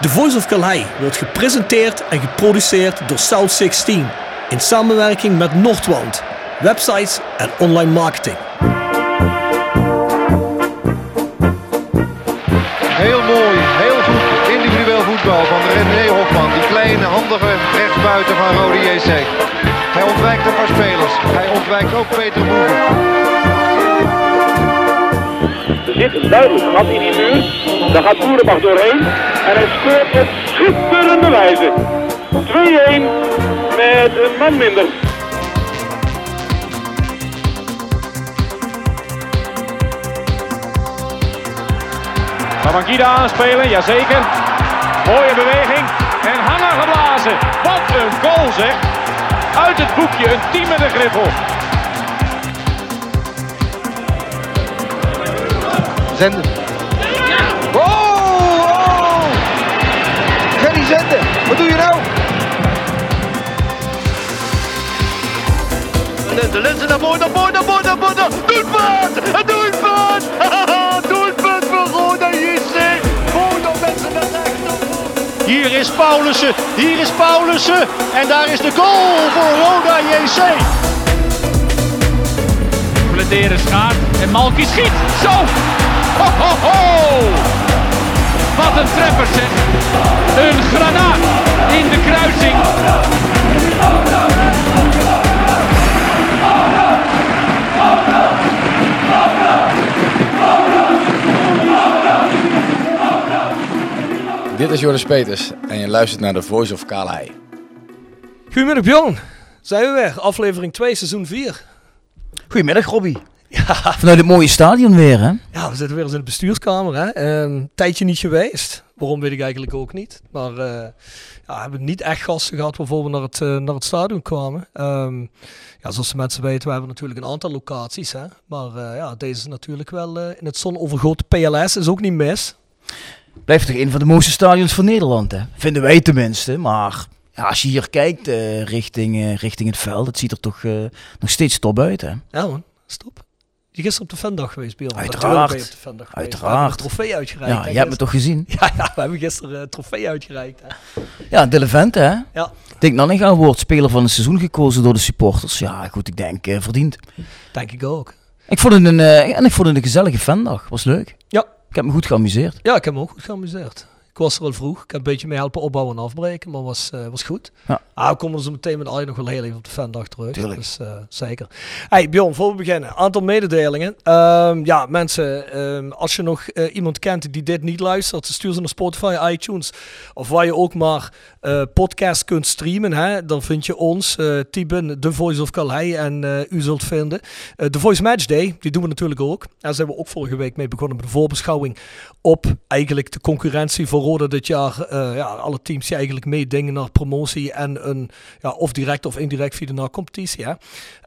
The Voice of Calais wordt gepresenteerd en geproduceerd door South 16 in samenwerking met Noordwand, websites en online marketing. Heel mooi, heel goed individueel voetbal van René Hofman. Die kleine, handige rechtsbuiten van Rode JC. Hij ontwijkt een paar spelers. Hij ontwijkt ook Peter Boeven. Zit duidelijk gat in die muur. Daar gaat Boerenbach doorheen. En hij scoort op schitterende wijze. 2-1 met een man minder. Babangida aanspelen, jazeker. Mooie beweging. En hangen geblazen. Wat een goal zeg. Uit het boekje, een team met griffel. Zenden. Oh, oh! Gerry Zenden, wat doe je nou? De lenzen naar voren, naar voren, naar voren, naar voren. Doelpunt! Een doelpunt! doelpunt voor Roda JC. Roda mensen naar rechts. Hier is Paulussen, hier is Paulussen. En daar is de goal voor Roda JC. Bladeren schaart en Malky schiet. Zo! Ho, ho, ho! Wat een treffer zeg. Een granaat in de kruising. Dit is Joris Peters en je luistert naar de Voice of Calais. Goedemiddag Bjorn, zijn we weer. Aflevering 2, seizoen 4. Goedemiddag Robbie. Vanuit het mooie stadion weer hè? Ja, we zitten weer eens in de bestuurskamer. Hè? Een tijdje niet geweest. Waarom weet ik eigenlijk ook niet. Maar eh, ja, we hebben niet echt gasten gehad waarvoor we naar het, eh, naar het stadion kwamen. Ehm, ja, zoals de mensen weten, we hebben natuurlijk een aantal locaties. Hè? Maar eh, ja, deze is natuurlijk wel in het zonovergoten PLS. Is ook niet mis. Blijft toch een van de mooiste stadions van Nederland hè? Vinden wij tenminste. Maar ja, als je hier kijkt richting, richting het veld, het ziet er toch nog steeds top uit hè? Ja man, stop. Je gisteren op de Vendag geweest, Bjorn? Uiteraard. Je op de geweest. Hebben Uiteraard. een trofee uitgereikt. Ja, hè, je hebt me toch gezien? Ja, ja, we hebben gisteren een trofee uitgereikt. Hè? Ja, de Levente hè? Ja, Dick Nanninga wordt speler van het seizoen gekozen door de supporters. Ja, goed, ik denk eh, verdiend. denk ik ook. Ik vond het een, eh, en ik vond het een gezellige fandag. Was leuk. Ja. Ik heb me goed geamuseerd. Ja, ik heb me ook goed geamuseerd. Ik was er al vroeg. Ik heb een beetje mee helpen opbouwen en afbreken, maar was, eh, was goed. Ja. Ah, we komen zo meteen met Arjen nog wel heel even op de fandag terug. Tuurlijk. Dus eh, zeker. Hey Bjorn, voor we beginnen. Aantal mededelingen. Ehm, ja, mensen, ehm, als je nog eh, iemand kent die dit niet luistert, stuur ze naar Spotify, iTunes. Of waar je ook maar podcast kunt streamen. Hè, dan vind je ons, in The Voice of Calais en u zult vinden. The Voice Match Day, die doen we natuurlijk ook. Daar zijn we ook vorige week mee begonnen met de voorbeschouwing op eigenlijk de concurrentie voor Roda dit jaar. Eh, ja, alle teams die eigenlijk meedingen naar promotie en een, ja, of direct of indirect via de naar competitie. Hè.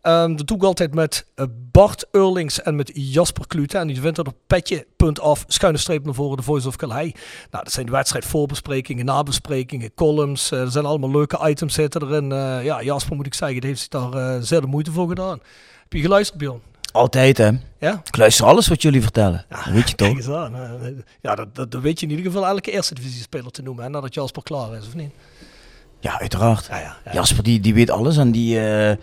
Ehm, dat doe ik altijd met eh, Bart Eurlings en met Jasper Klute. En die vindt dat op petje.af, schuine streep naar voren, de Voice of Calais. Nou, dat zijn de wedstrijdvoorbesprekingen, nabesprekingen, columns. eh, er zijn allemaal leuke items zitten erin. Ja, Jasper moet ik zeggen, die heeft zich daar zeer de moeite voor gedaan. Heb je geluisterd, Bjorn? Altijd hè. Ja? Ik luister alles wat jullie vertellen. dat weet je toch? Aan. Ja, dat, dat, dat weet je in ieder geval elke eerste divisiespeler te noemen. Hè, nadat Jasper klaar is, of niet? Ja, uiteraard. Ja, ja, ja. Jasper die, die weet alles en die, eh,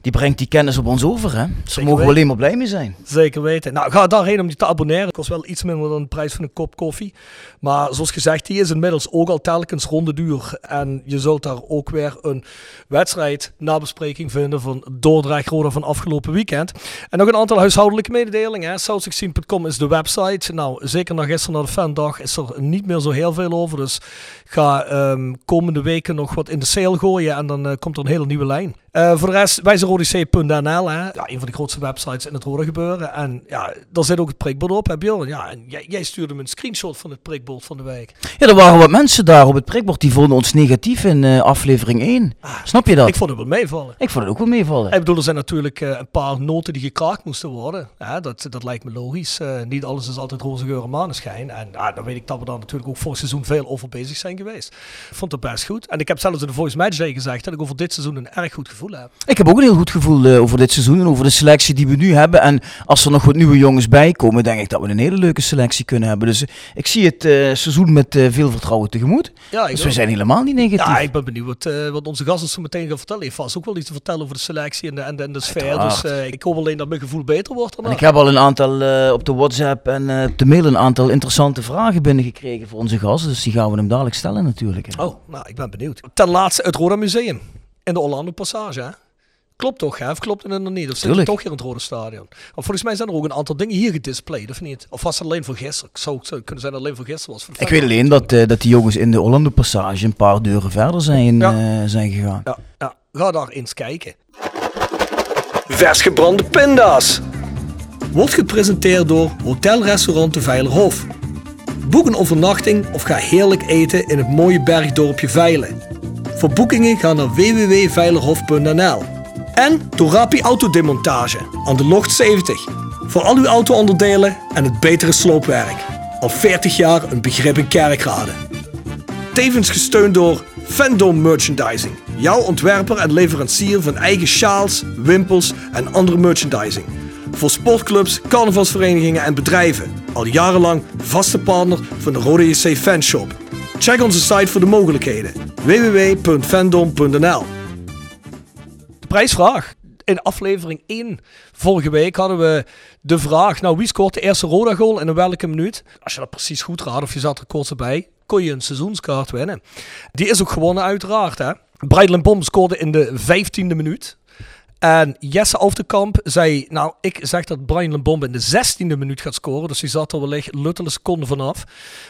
die brengt die kennis op ons over. Hè? Dus daar Zeker mogen we alleen maar blij mee zijn. Zeker weten. Nou, ga daarheen om je te abonneren. Het kost wel iets minder dan de prijs van een kop koffie. Maar zoals gezegd, die is inmiddels ook al telkens ronde duur. En je zult daar ook weer een wedstrijd nabespreking vinden van Dordrecht-Roda van afgelopen weekend. En nog een aantal huishoudelijke mededelingen. hè. South16.com is de website. Nou, zeker na gisteren naar de fandag is er niet meer zo heel veel over. Dus ga ehm, komende weken nog wat in de sale gooien en dan eh, komt er een hele nieuwe lijn. Eh, voor de rest, wijzerodc.nl, hè. Ja, een van de grootste websites in het rode gebeuren. En ja, daar zit ook het prikbord op, hè Bjorn? Ja, en jij, jij stuurde me een screenshot van het prikbord van de week. Ja, er waren wat mensen daar op het prikbord die vonden ons negatief in eh, aflevering 1. Snap je dat? Ik Ik, vond het wel meevallen. vond het ook wel meevallen. Ik bedoel, er zijn natuurlijk eh, een paar noten die gekraakt moesten worden. Ja, dat, dat lijkt me logisch. Niet alles is altijd roze geur en maneschijn. En ja, dan weet ik dat we daar natuurlijk ook voor het seizoen veel over bezig zijn geweest. Ik vond het best goed. En ik heb zelfs in de Voice Match gezegd dat ik over dit seizoen een erg goed gevoel gevoel heb. Ik heb ook een heel goed gevoel eh, over dit seizoen en over de selectie die we nu hebben. En als er nog wat nieuwe jongens bij komen, denk ik dat we een hele leuke selectie kunnen hebben. Dus eh, ik zie het eh, seizoen met veel vertrouwen tegemoet. Ja, Dus we zijn helemaal niet negatief. Ja, ik ben benieuwd wat, wat onze gast ons zo meteen gaat vertellen. Hij heeft vast ook wel iets te vertellen over de selectie en de, en de, en de sfeer. Dus ik hoop alleen dat mijn gevoel beter wordt. En ik heb al een aantal op de WhatsApp en op de mail een aantal interessante vragen binnengekregen voor onze gasten. Dus die gaan we hem dadelijk stellen natuurlijk. hè. Oh, nou, ik ben benieuwd. Ten laatste het Roda Museum in de Orlando Passage, hè? Klopt toch, hè? Of klopt het nog niet? Of zit Tuurlijk. toch hier in het Rode Stadion? Want volgens mij zijn er ook een aantal dingen hier gedisplayed, of niet? Of was het alleen voor gisteren? Ik zou het zou kunnen zijn alleen voor gisteren was. voor Ik weet alleen dat, eh, dat die jongens in de Orlando Passage een paar deuren verder zijn, Ja. eh, zijn gegaan. Ja, ja, ga daar eens kijken. Vers gebrande pinda's. Wordt gepresenteerd door Hotel Restaurant de Veilerhof. Boek een overnachting of ga heerlijk eten in het mooie bergdorpje Veilen. Voor boekingen ga naar www.veilerhof.nl. En door Rapi Autodemontage aan de Locht 70. Voor al uw auto-onderdelen en het betere sloopwerk. Al 40 jaar een begrip in Kerkrade. Tevens gesteund door Fandom Merchandising. Jouw ontwerper en leverancier van eigen sjaals, wimpels en andere merchandising. Voor sportclubs, carnavalsverenigingen en bedrijven. Al jarenlang vaste partner van de Rode JC Fanshop. Check onze site voor de mogelijkheden. www.fandom.nl De prijsvraag. In aflevering 1 vorige week hadden we de vraag, nou wie scoort de eerste Roda goal en in welke minuut? Als je dat precies goed raadt of je zat er kort bij, kon je een seizoenskaart winnen. Die is ook gewonnen uiteraard hè. Breidel Bom scoorde in de 15e minuut. En Jesse Altekamp zei, nou ik zeg dat Brian Lembombe in de 16e minuut gaat scoren. Dus die zat er wellicht luttele seconden vanaf.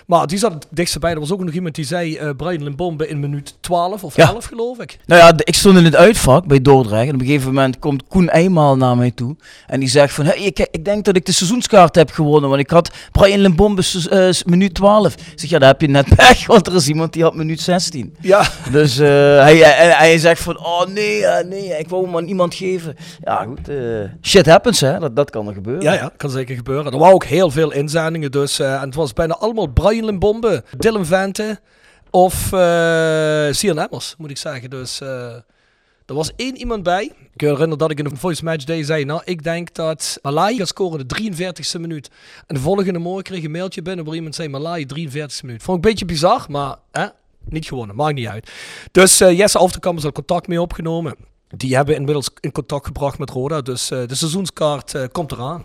Maar die zat het dichtst bij. Er was ook nog iemand die zei uh, Brian Lembombe in minuut 12 of Ja. 11 geloof ik. Nou ja, ik stond in het uitvak bij Dordrecht en op een gegeven moment komt Koen eenmaal naar mij toe en die zegt van, hey, ik, ik denk dat ik de seizoenskaart heb gewonnen, want ik had Brian Limbombe uh, minuut 12. Ik zeg, ja, daar heb je net pech, want er is iemand die had minuut 16. Ja, Dus eh, hij, hij, hij zegt van, oh nee, eh, nee, ik wou hem aan iemand geven. Ja goed, eh, shit happens hè, dat, dat kan er gebeuren. Ja, ja, kan zeker gebeuren. Er waren ook heel veel inzendingen dus. eh, en het was bijna allemaal Brian Limbombe, Dylan Vente of eh Sian Emmers, moet ik zeggen. Dus eh, er was één iemand bij. Ik herinner dat ik in de Voice Match Day zei, nou, ik denk dat Malai gaat scoren de 43ste minuut. En de volgende morgen kreeg een mailtje binnen waar iemand zei, Malai 43ste minuut. Vond ik een beetje bizar, maar hè, niet gewonnen, maakt niet uit. Dus eh, Jesse Altekamp is al contact mee opgenomen. Die hebben inmiddels in contact gebracht met Roda, dus eh, de seizoenskaart eh, komt eraan.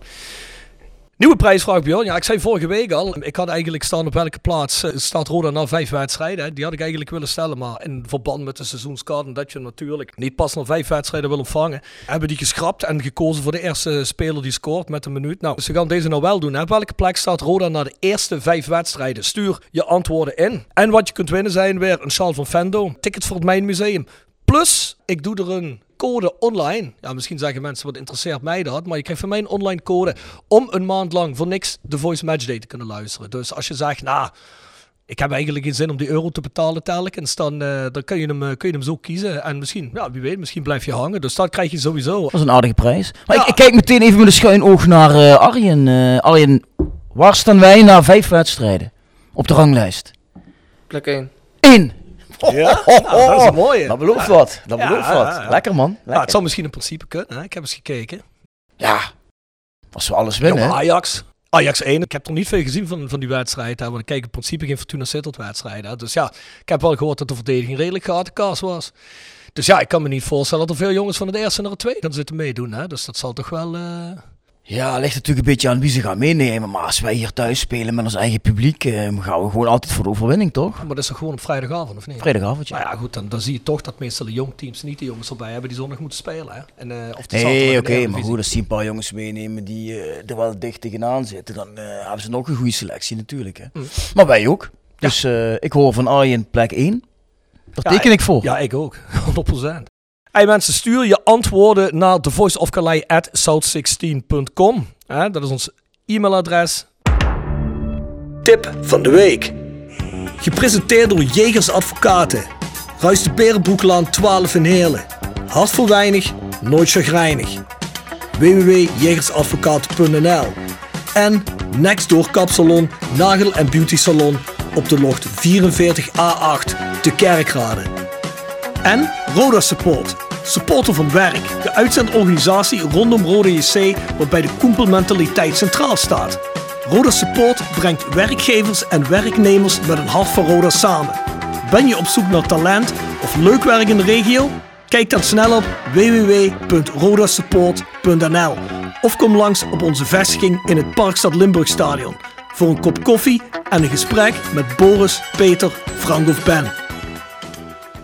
Nieuwe prijsvraag, Björn. Ja, ik zei vorige week al. Ik had eigenlijk staan op welke plaats eh, staat Roda na vijf wedstrijden. Die had ik eigenlijk willen stellen. Maar in verband met de seizoenskaart en dat je natuurlijk niet pas na vijf wedstrijden wil ontvangen. Hebben die geschrapt en gekozen voor de eerste speler die scoort met een minuut. Nou, ze gaan deze nou wel doen. Op welke plek staat Roda na de eerste vijf wedstrijden? Stuur je antwoorden in. En wat je kunt winnen zijn weer een sjaal van Fendo. Ticket voor het Mijn Museum. Plus, ik doe er een code online. Ja, misschien zeggen mensen, wat interesseert mij dat? Maar je krijgt van mij een online code om een maand lang voor niks de Voice Match Day te kunnen luisteren. Dus als je zegt, nou, ik heb eigenlijk geen zin om die euro te betalen telkens, dan, eh, dan kun, je hem, eh, kun je hem zo kiezen. En misschien, ja, wie weet, misschien blijf je hangen. Dus dat krijg je sowieso. Dat is een aardige prijs. Maar Ja. ik, ik kijk meteen even met een schuin oog naar eh, Arjen. Eh, Arjen, waar staan wij na vijf wedstrijden op de ranglijst? Plek 1. Eén. Ja, nou, dat is een mooie. Dat belooft wat. Dat belooft wat. Lekker man. Nou, Lekker. het zou misschien in principe kunnen. Hè? Ik heb eens gekeken. Ja. Als we alles winnen. Ajax. Ajax 1. Ik heb er niet veel gezien van, van die wedstrijd. Hè, want ik kijk in principe geen Fortuna Sittard wedstrijden. Dus ja, ik heb wel gehoord dat de verdediging redelijk gatenkaas was. Dus ja, ik kan me niet voorstellen dat er veel jongens van het eerste naar het tweede gaan zitten meedoen. Hè. Dus dat zal toch wel... eh, Ja, ligt natuurlijk een beetje aan wie ze gaan meenemen. Maar als wij hier thuis spelen met ons eigen publiek, eh, gaan we gewoon altijd voor de overwinning, toch? Maar dat is toch gewoon op vrijdagavond, of niet? Vrijdagavond, Nou ja. ja, goed, dan, dan zie je toch dat meestal de jongteams niet de jongens erbij hebben die zondag moeten spelen. Hè. En, eh, of de Nee, oké, maar goed, als die een paar jongens meenemen die eh, er wel dicht tegenaan zitten, dan eh, hebben ze nog een goede selectie natuurlijk. Hè. Mm. Maar wij ook. Dus ik hoor van Arjen plek 1. Daar Ja, teken ik voor. Ja, ik ook. 100%. Hey mensen, stuur je antwoorden naar thevoiceofcalais@south16.com. Hè, Dat is ons e-mailadres. Tip van de week. Gepresenteerd door Jegers Advocaten. Ruist de Berenbroeklaan 12 in Heerlen. Hart voor weinig, nooit chagrijnig. www.jegersadvocaten.nl En Nextdoor Kapsalon, Nagel en Beauty Salon op de locht 44A8 te Kerkrade. En Roda Support. Supporter van Werk, de uitzendorganisatie rondom Rode JC waarbij de koempelmentaliteit centraal staat. Roda Support brengt werkgevers en werknemers met een hart voor Roda samen. Ben je op zoek naar talent of leuk werk in de regio? Kijk dan snel op www.rodasupport.nl of kom langs op onze vestiging in het Parkstad Limburgstadion voor een kop koffie en een gesprek met Boris, Peter, Frank of Ben.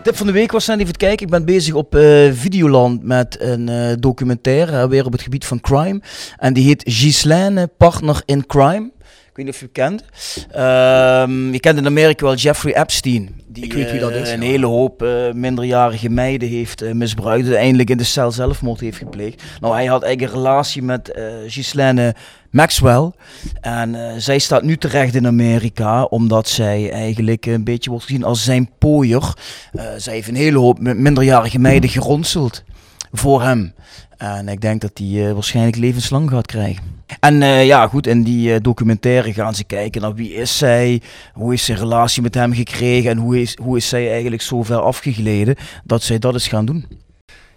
Tip van de week was net even kijken. Ik ben bezig op eh, Videoland met een eh, documentaire, eh, weer op het gebied van crime. En die heet Ghislaine, Partner in Crime. Ik weet niet of je hem kent. Ehm, je kent in Amerika wel Jeffrey Epstein. Die Ik weet wie dat is, een ja. hele hoop minderjarige meiden heeft misbruikt. Uiteindelijk in de cel zelfmoord heeft gepleegd. Nou, hij had eigenlijk een relatie met Ghislaine Maxwell. En eh, zij staat nu terecht in Amerika, omdat zij eigenlijk een beetje wordt gezien als zijn pooier. Eh, zij heeft een hele hoop mi- minderjarige meiden geronseld voor hem. En ik denk dat hij eh, waarschijnlijk levenslang gaat krijgen. En ja, goed, in die documentaire gaan ze kijken naar wie is zij, hoe is een relatie met hem gekregen en hoe is, hoe is zij eigenlijk zo ver afgegleden dat zij dat is gaan doen.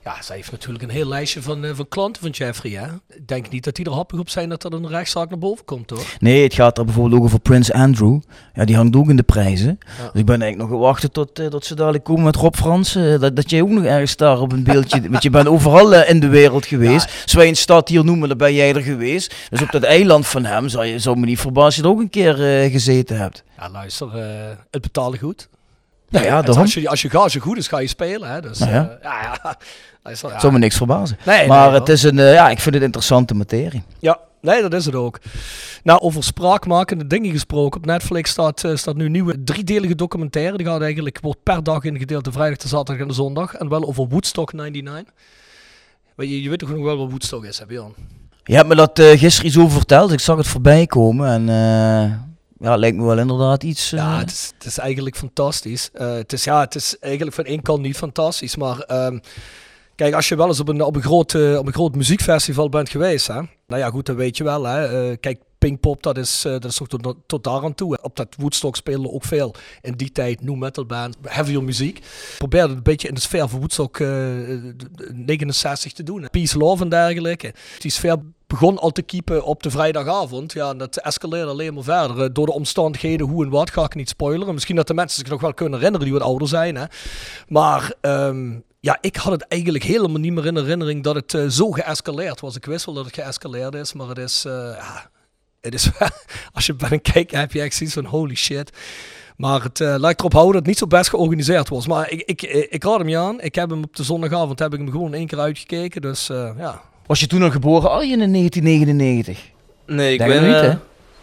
Ja, zij heeft natuurlijk een heel lijstje van, eh, van klanten van Jeffrey. Hè? Ik denk niet dat die er happig op zijn dat er een rechtszaak naar boven komt hoor. Nee, het gaat er bijvoorbeeld ook over Prins Andrew. Ja, die hangt ook in de prijzen. Ja. Dus ik ben eigenlijk nog gewacht tot eh, dat ze dadelijk komen met Rob Frans. eh, dat, dat jij ook nog ergens daar op een beeldje... want je bent overal eh, in de wereld geweest. Als wij een stad hier noemen, dan ben jij er geweest. Dus op dat eiland van hem zou, je, zou me niet verbazen als je er ook een keer eh, gezeten hebt. Ja, luister, eh, het betaalde goed. Nou ja, daarom. als, je, als je goed is, ga je spelen. Hè? Dus, Nou ja. eh, ja, ja. Ja. Zou me niks verbazen. Nee, maar nee, het is een, eh, ja, ik vind het interessante materie. Ja, nee, dat is het ook. Nou, over spraakmakende dingen gesproken. Op Netflix staat, eh, staat nu een nieuwe driedelige documentaire. Die gaat eigenlijk, wordt per dag ingedeeld, de vrijdag, de zaterdag en de zondag. En wel over Woodstock 99. Maar je, je weet toch nog wel wat Woodstock is, hè Björn? Je hebt me dat gisteren over verteld. Ik zag het voorbij komen. En ja, lijkt me wel inderdaad iets... eh, Ja, het is, het is eigenlijk fantastisch. Eh, het, is, ja, het is eigenlijk van één kant niet fantastisch. Maar ehm, kijk, als je wel eens op een, op een, groot, eh, op een groot muziekfestival bent geweest, hè? nou ja, goed, dan weet je wel. Hè? Eh, kijk, Pinkpop, dat is, eh, dat is ook tot, tot daar aan toe. Op dat Woodstock spelen ook veel in die tijd new metal band, heavier muziek. Probeer het een beetje in de sfeer van Woodstock eh, de- de 69 te doen. hè. Peace, love en dergelijke. Die sfeer begon al te keepen op de vrijdagavond. Ja, en dat escaleerde alleen maar verder. eh, Door de omstandigheden, hoe en wat, ga ik niet spoileren. Misschien dat de mensen zich nog wel kunnen herinneren die wat ouder zijn. Hè. Maar ehm, ja, ik had het eigenlijk helemaal niet meer in herinnering dat het eh, zo geëscaleerd was. Ik wist wel dat het geëscaleerd is, maar het is... eh, ja, het is als je bent een kijker heb je echt zoiets van holy shit. Maar het eh, lijkt erop houden dat het niet zo best georganiseerd was. Maar ik, ik, ik, ik raad hem je aan. Ik heb hem op de zondagavond heb ik hem gewoon één keer uitgekeken. Dus ja, Was je toen al geboren, Arjen, in 1999? Nee, ik Denk ben... niet, eh, hè?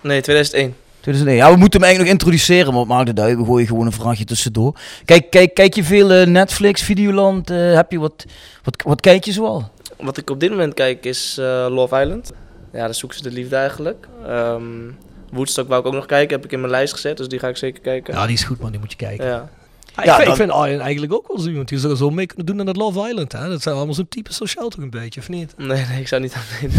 Nee, 2001. 2001. Ja, we moeten hem eigenlijk nog introduceren, maar het maakt het uit. We gooien gewoon een vraagje tussendoor. Kijk, kijk, kijk je veel eh, Netflix, Videoland? eh, heb je wat, wat, wat kijk je zoal? Wat ik op dit moment kijk is eh, Love Island. Ja, daar zoeken ze de liefde eigenlijk. Ehm Woodstock wou ik ook nog kijken, heb ik in mijn lijst gezet, dus die ga ik zeker kijken. ja die is goed man, die moet je kijken. Ja. Ah, Ja, ik, vind, dan- ik vind Arjen eigenlijk ook wel zo iemand. Die zou zo mee kunnen doen aan het Love Island. Hè? Dat zijn allemaal zo'n type sociaal toch een beetje, of niet? Nee, nee, ik zou niet aan.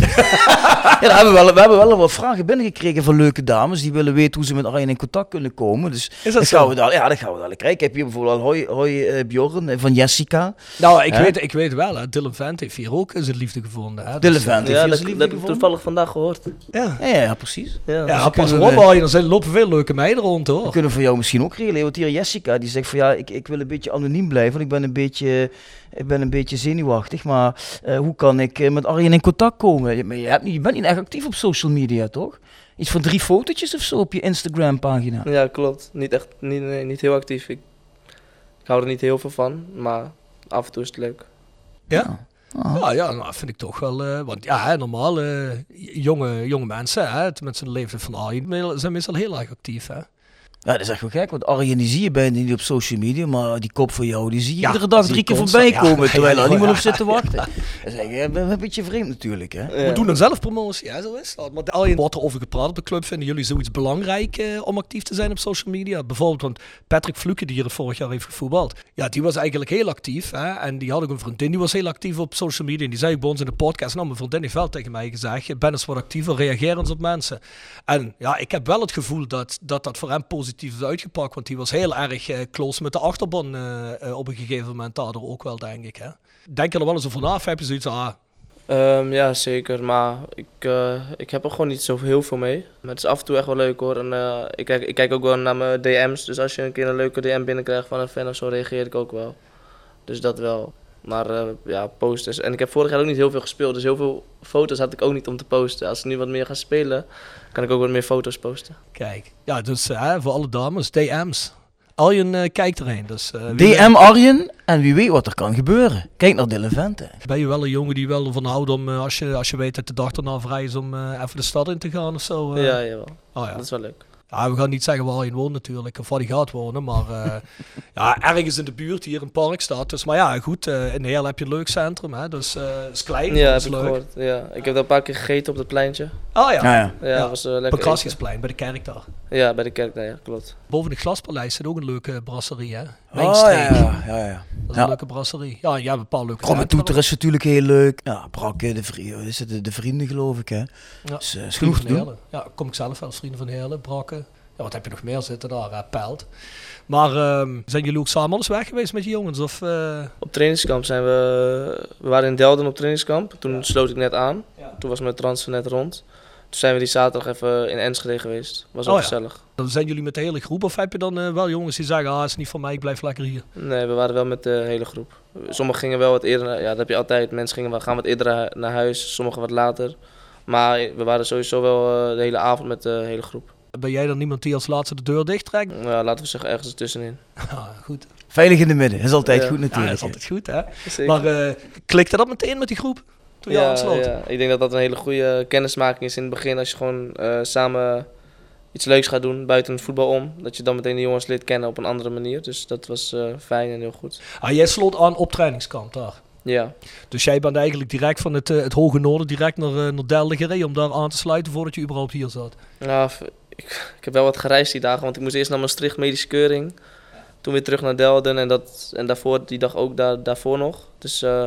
Ja, daar hebben we, wel, we hebben wel wat vragen binnengekregen van leuke dames. Die willen weten hoe ze met Arjen in contact kunnen komen. Dus Is dat gaan we daar, ja, dat gaan we dadelijk krijgen. Ik heb hier bijvoorbeeld al hoi, hoi eh, Bjorn eh, van Jessica. Nou, ik, Hè? weet, ik weet wel, hè. Dylan Vent heeft hier ook zijn liefde gevonden. Hè? Dylan Dus, Vent. ja, heeft dat, je heb ik toevallig vandaag gehoord. Ja, Ja, ja, ja, precies. Ja. ja dus pas op we- Arjen, er lopen veel leuke meiden rond We hoor. kunnen voor jou misschien ook regelen. Want hier Jessica, die zegt van ja, ik, ik wil een beetje anoniem blijven. Want ik ben een beetje, ik ben een beetje zenuwachtig. Maar eh, hoe kan ik eh, met Arjen in contact komen? Je, maar je, hebt niet, je bent niet echt actief op social media, toch? Iets van drie fotootjes of zo op je Instagram pagina. Ja, klopt. Niet echt, niet, nee, niet heel actief. Ik, ik hou er niet heel veel van, maar af en toe is het leuk. Ja? Ah. Ja, ja, nou vind ik toch wel. eh, want ja, normaal, eh, jonge, jonge mensen, hè, tenminste de leeftijd van Arjen, zijn meestal heel erg actief. Hè? Ja, dat is echt wel gek, want Arjen die zie je bijna niet op social media, maar die kop van jou, die zie je Ja, iedere dag drie keer voorbij ja. komen, terwijl er Ja, niemand ja. op zit te wachten. Dat is eigenlijk eh, een beetje vreemd natuurlijk, hè. Ja. We doen een zelfpromotie, hè, zo is dat. Maar Arjen wordt er over gepraat op de club. Vinden jullie zoiets belangrijk eh, om actief te zijn op social media? Bijvoorbeeld, want Patrick Fluke, die hier vorig jaar heeft gevoetbald, ja, die was eigenlijk heel actief. Hè? En die had ook een vriendin, die was heel actief op social media. En die zei ook bij ons in de podcast, nou, mijn vriendin heeft wel tegen mij gezegd, ben eens wat actiever, reageer eens op mensen. En ja, ik heb wel het gevoel dat dat, dat voor hem positief positief uitgepakt. Want die was heel erg eh, close met de achterban eh, eh, op een gegeven moment daardoor ook wel, denk ik. Hè? Denk je er wel eens over na of heb je zoiets ah, Ehm, ja, zeker. Maar ik, ik heb er gewoon niet zo heel veel mee. Maar het is af en toe echt wel leuk hoor. En, ik, kijk, ik kijk ook wel naar mijn DM's. Dus als je een keer een leuke DM binnenkrijgt van een fan of zo, reageer ik ook wel. Dus dat wel. Maar eh, ja, posters. En ik heb vorig jaar ook niet heel veel gespeeld. Dus heel veel foto's had ik ook niet om te posten. Als ik nu wat meer ga spelen, kan ik ook wat meer foto's posten. kijk. Ja, dus eh, voor alle dames, DM's. Aljen eh kijkt erheen. Dus, eh, DM Arjen en wie weet wat er kan gebeuren. Kijk naar Dylan Vente. Ben je wel een jongen die wel ervan houdt om, als, je, als je weet dat de dag erna vrij is, om eh, even de stad in te gaan of zo? eh? Ja, jawel. Oh, ja. Dat is wel leuk. Ja, we gaan niet zeggen waar hij woont natuurlijk, of waar hij gaat wonen, maar eh, ja, ergens in de buurt hier een park staat. Dus, maar ja, goed, eh, in Heel heb je een leuk centrum, hè, dus eh, het is klein, Ja, dat heb is ik leuk. gehoord. Ja. Ik heb daar een paar keer gegeten op het pleintje. Oh ja, Ja, ja. Ja, Ja, dat was. Krasjesplein, bij de kerk daar. Ja, bij de kerk daar, ja, klopt. Boven de Glaspaleis zit ook een leuke brasserie, hè? Oh, Wijnstreek. ja, ja, ja. Dat is Ja. een leuke brasserie. Ja, ja, een paar leuke Kromme centra. Toeter is natuurlijk heel leuk. Ja, Brakke, de, vri is het, de, de vrienden geloof ik hè. Ja. Dus is genoeg te doen. Ja, kom ik zelf wel als vrienden van Heerlen, Brakke. Ja, wat heb je nog meer zitten daar, hè? Pelt. Maar ehm, zijn jullie ook samen alles weg geweest met je jongens? Of, eh, Op trainingskamp zijn we... We waren in Delden op trainingskamp. Toen sloot ik net aan. Ja. Toen was mijn transfer net rond. Toen zijn we die zaterdag even in Enschede geweest. Was ook Oh ja. gezellig. dan zijn jullie met de hele groep? Of heb je dan eh, wel jongens die zeggen, ah, is niet van mij, ik blijf lekker hier? Nee, we waren wel met de hele groep. Sommigen gingen wel wat eerder... naar- Ja, dat heb je altijd. Mensen gingen wel, gaan wat eerder naar- naar huis. Sommigen wat later. Maar we waren sowieso wel eh, de hele avond met de hele groep. Ben jij dan iemand die als laatste de deur dicht trekt? Ja, laten we zeggen ergens ertussenin. Ja, goed. Veilig in de midden, is altijd Ja. goed Ja, dat natuurlijk. is altijd goed, hè? Zeker. Maar eh, klikte dat meteen met die groep? Toen je ja, aansloot? ja, ik denk dat dat een hele goede kennismaking is in het begin. Als je gewoon eh, samen iets leuks gaat doen buiten het voetbal om. Dat je dan meteen de jongens leert kennen op een andere manier. Dus dat was eh, fijn en heel goed. Ah, jij sloot aan op trainingskamp daar. Ja, Dus jij bent eigenlijk direct van het, eh, het hoge noorden direct naar, eh, naar Delden gereden om daar aan te sluiten voordat je überhaupt hier zat. nou, f- ik, heb wel wat gereisd die dagen. Want ik moest eerst naar Maastricht medische keuring. Toen weer terug naar Delden en, dat, en daarvoor, die dag ook daar, daarvoor nog. Dus eh,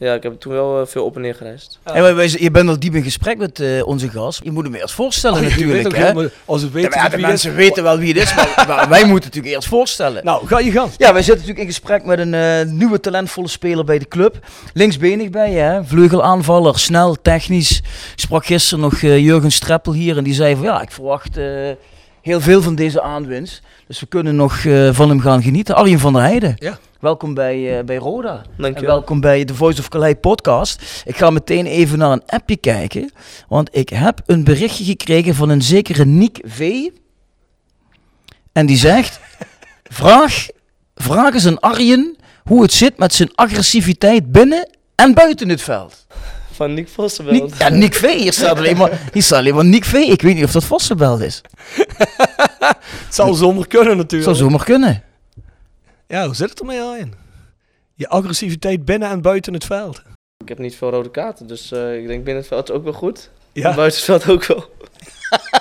ja, ik heb toen wel eh, veel op en neer gereisd. En wij, wij- je bent al diep in gesprek met eh, onze gast. Je moet hem eerst voorstellen Oh, je weet natuurlijk. ook hè? helemaal- als we weten ja, de wie het mensen is- weten wel wie het is, maar, maar wij moeten natuurlijk eerst voorstellen. Nou, ga je gang. Ja, wij zitten natuurlijk in gesprek met een eh, nieuwe talentvolle speler bij de club. Linksbenig bij je, hè? vleugelaanvaller, snel, technisch. Ik sprak gisteren nog eh, Jurgen Streppel hier en die zei van ja, ik verwacht eh, heel veel van deze aanwinst. Dus we kunnen nog eh, van hem gaan genieten. Arjen van der Heijden, Ja. Welkom bij, eh, bij Roda. En Dankjewel. welkom bij de Voice of Calais podcast. Ik ga meteen even naar een appje kijken, want ik heb een berichtje gekregen van een zekere Nick V. En die zegt, vraag, vraag eens aan Arjen hoe het zit met zijn agressiviteit binnen en buiten het veld. Van Nick Vossenbelt. Nick, ja, Nick V, hier staat alleen maar, hier staat alleen maar Nick V. Ik weet niet of dat Vossenbelt is. Het zou zomaar kunnen natuurlijk. zou zomaar kunnen. Ja, hoe zit het ermee aan? Je agressiviteit binnen en buiten het veld. Ik heb niet veel rode kaarten, dus eh, ik denk binnen het veld ook wel goed. Ja, Buiten het veld ook wel.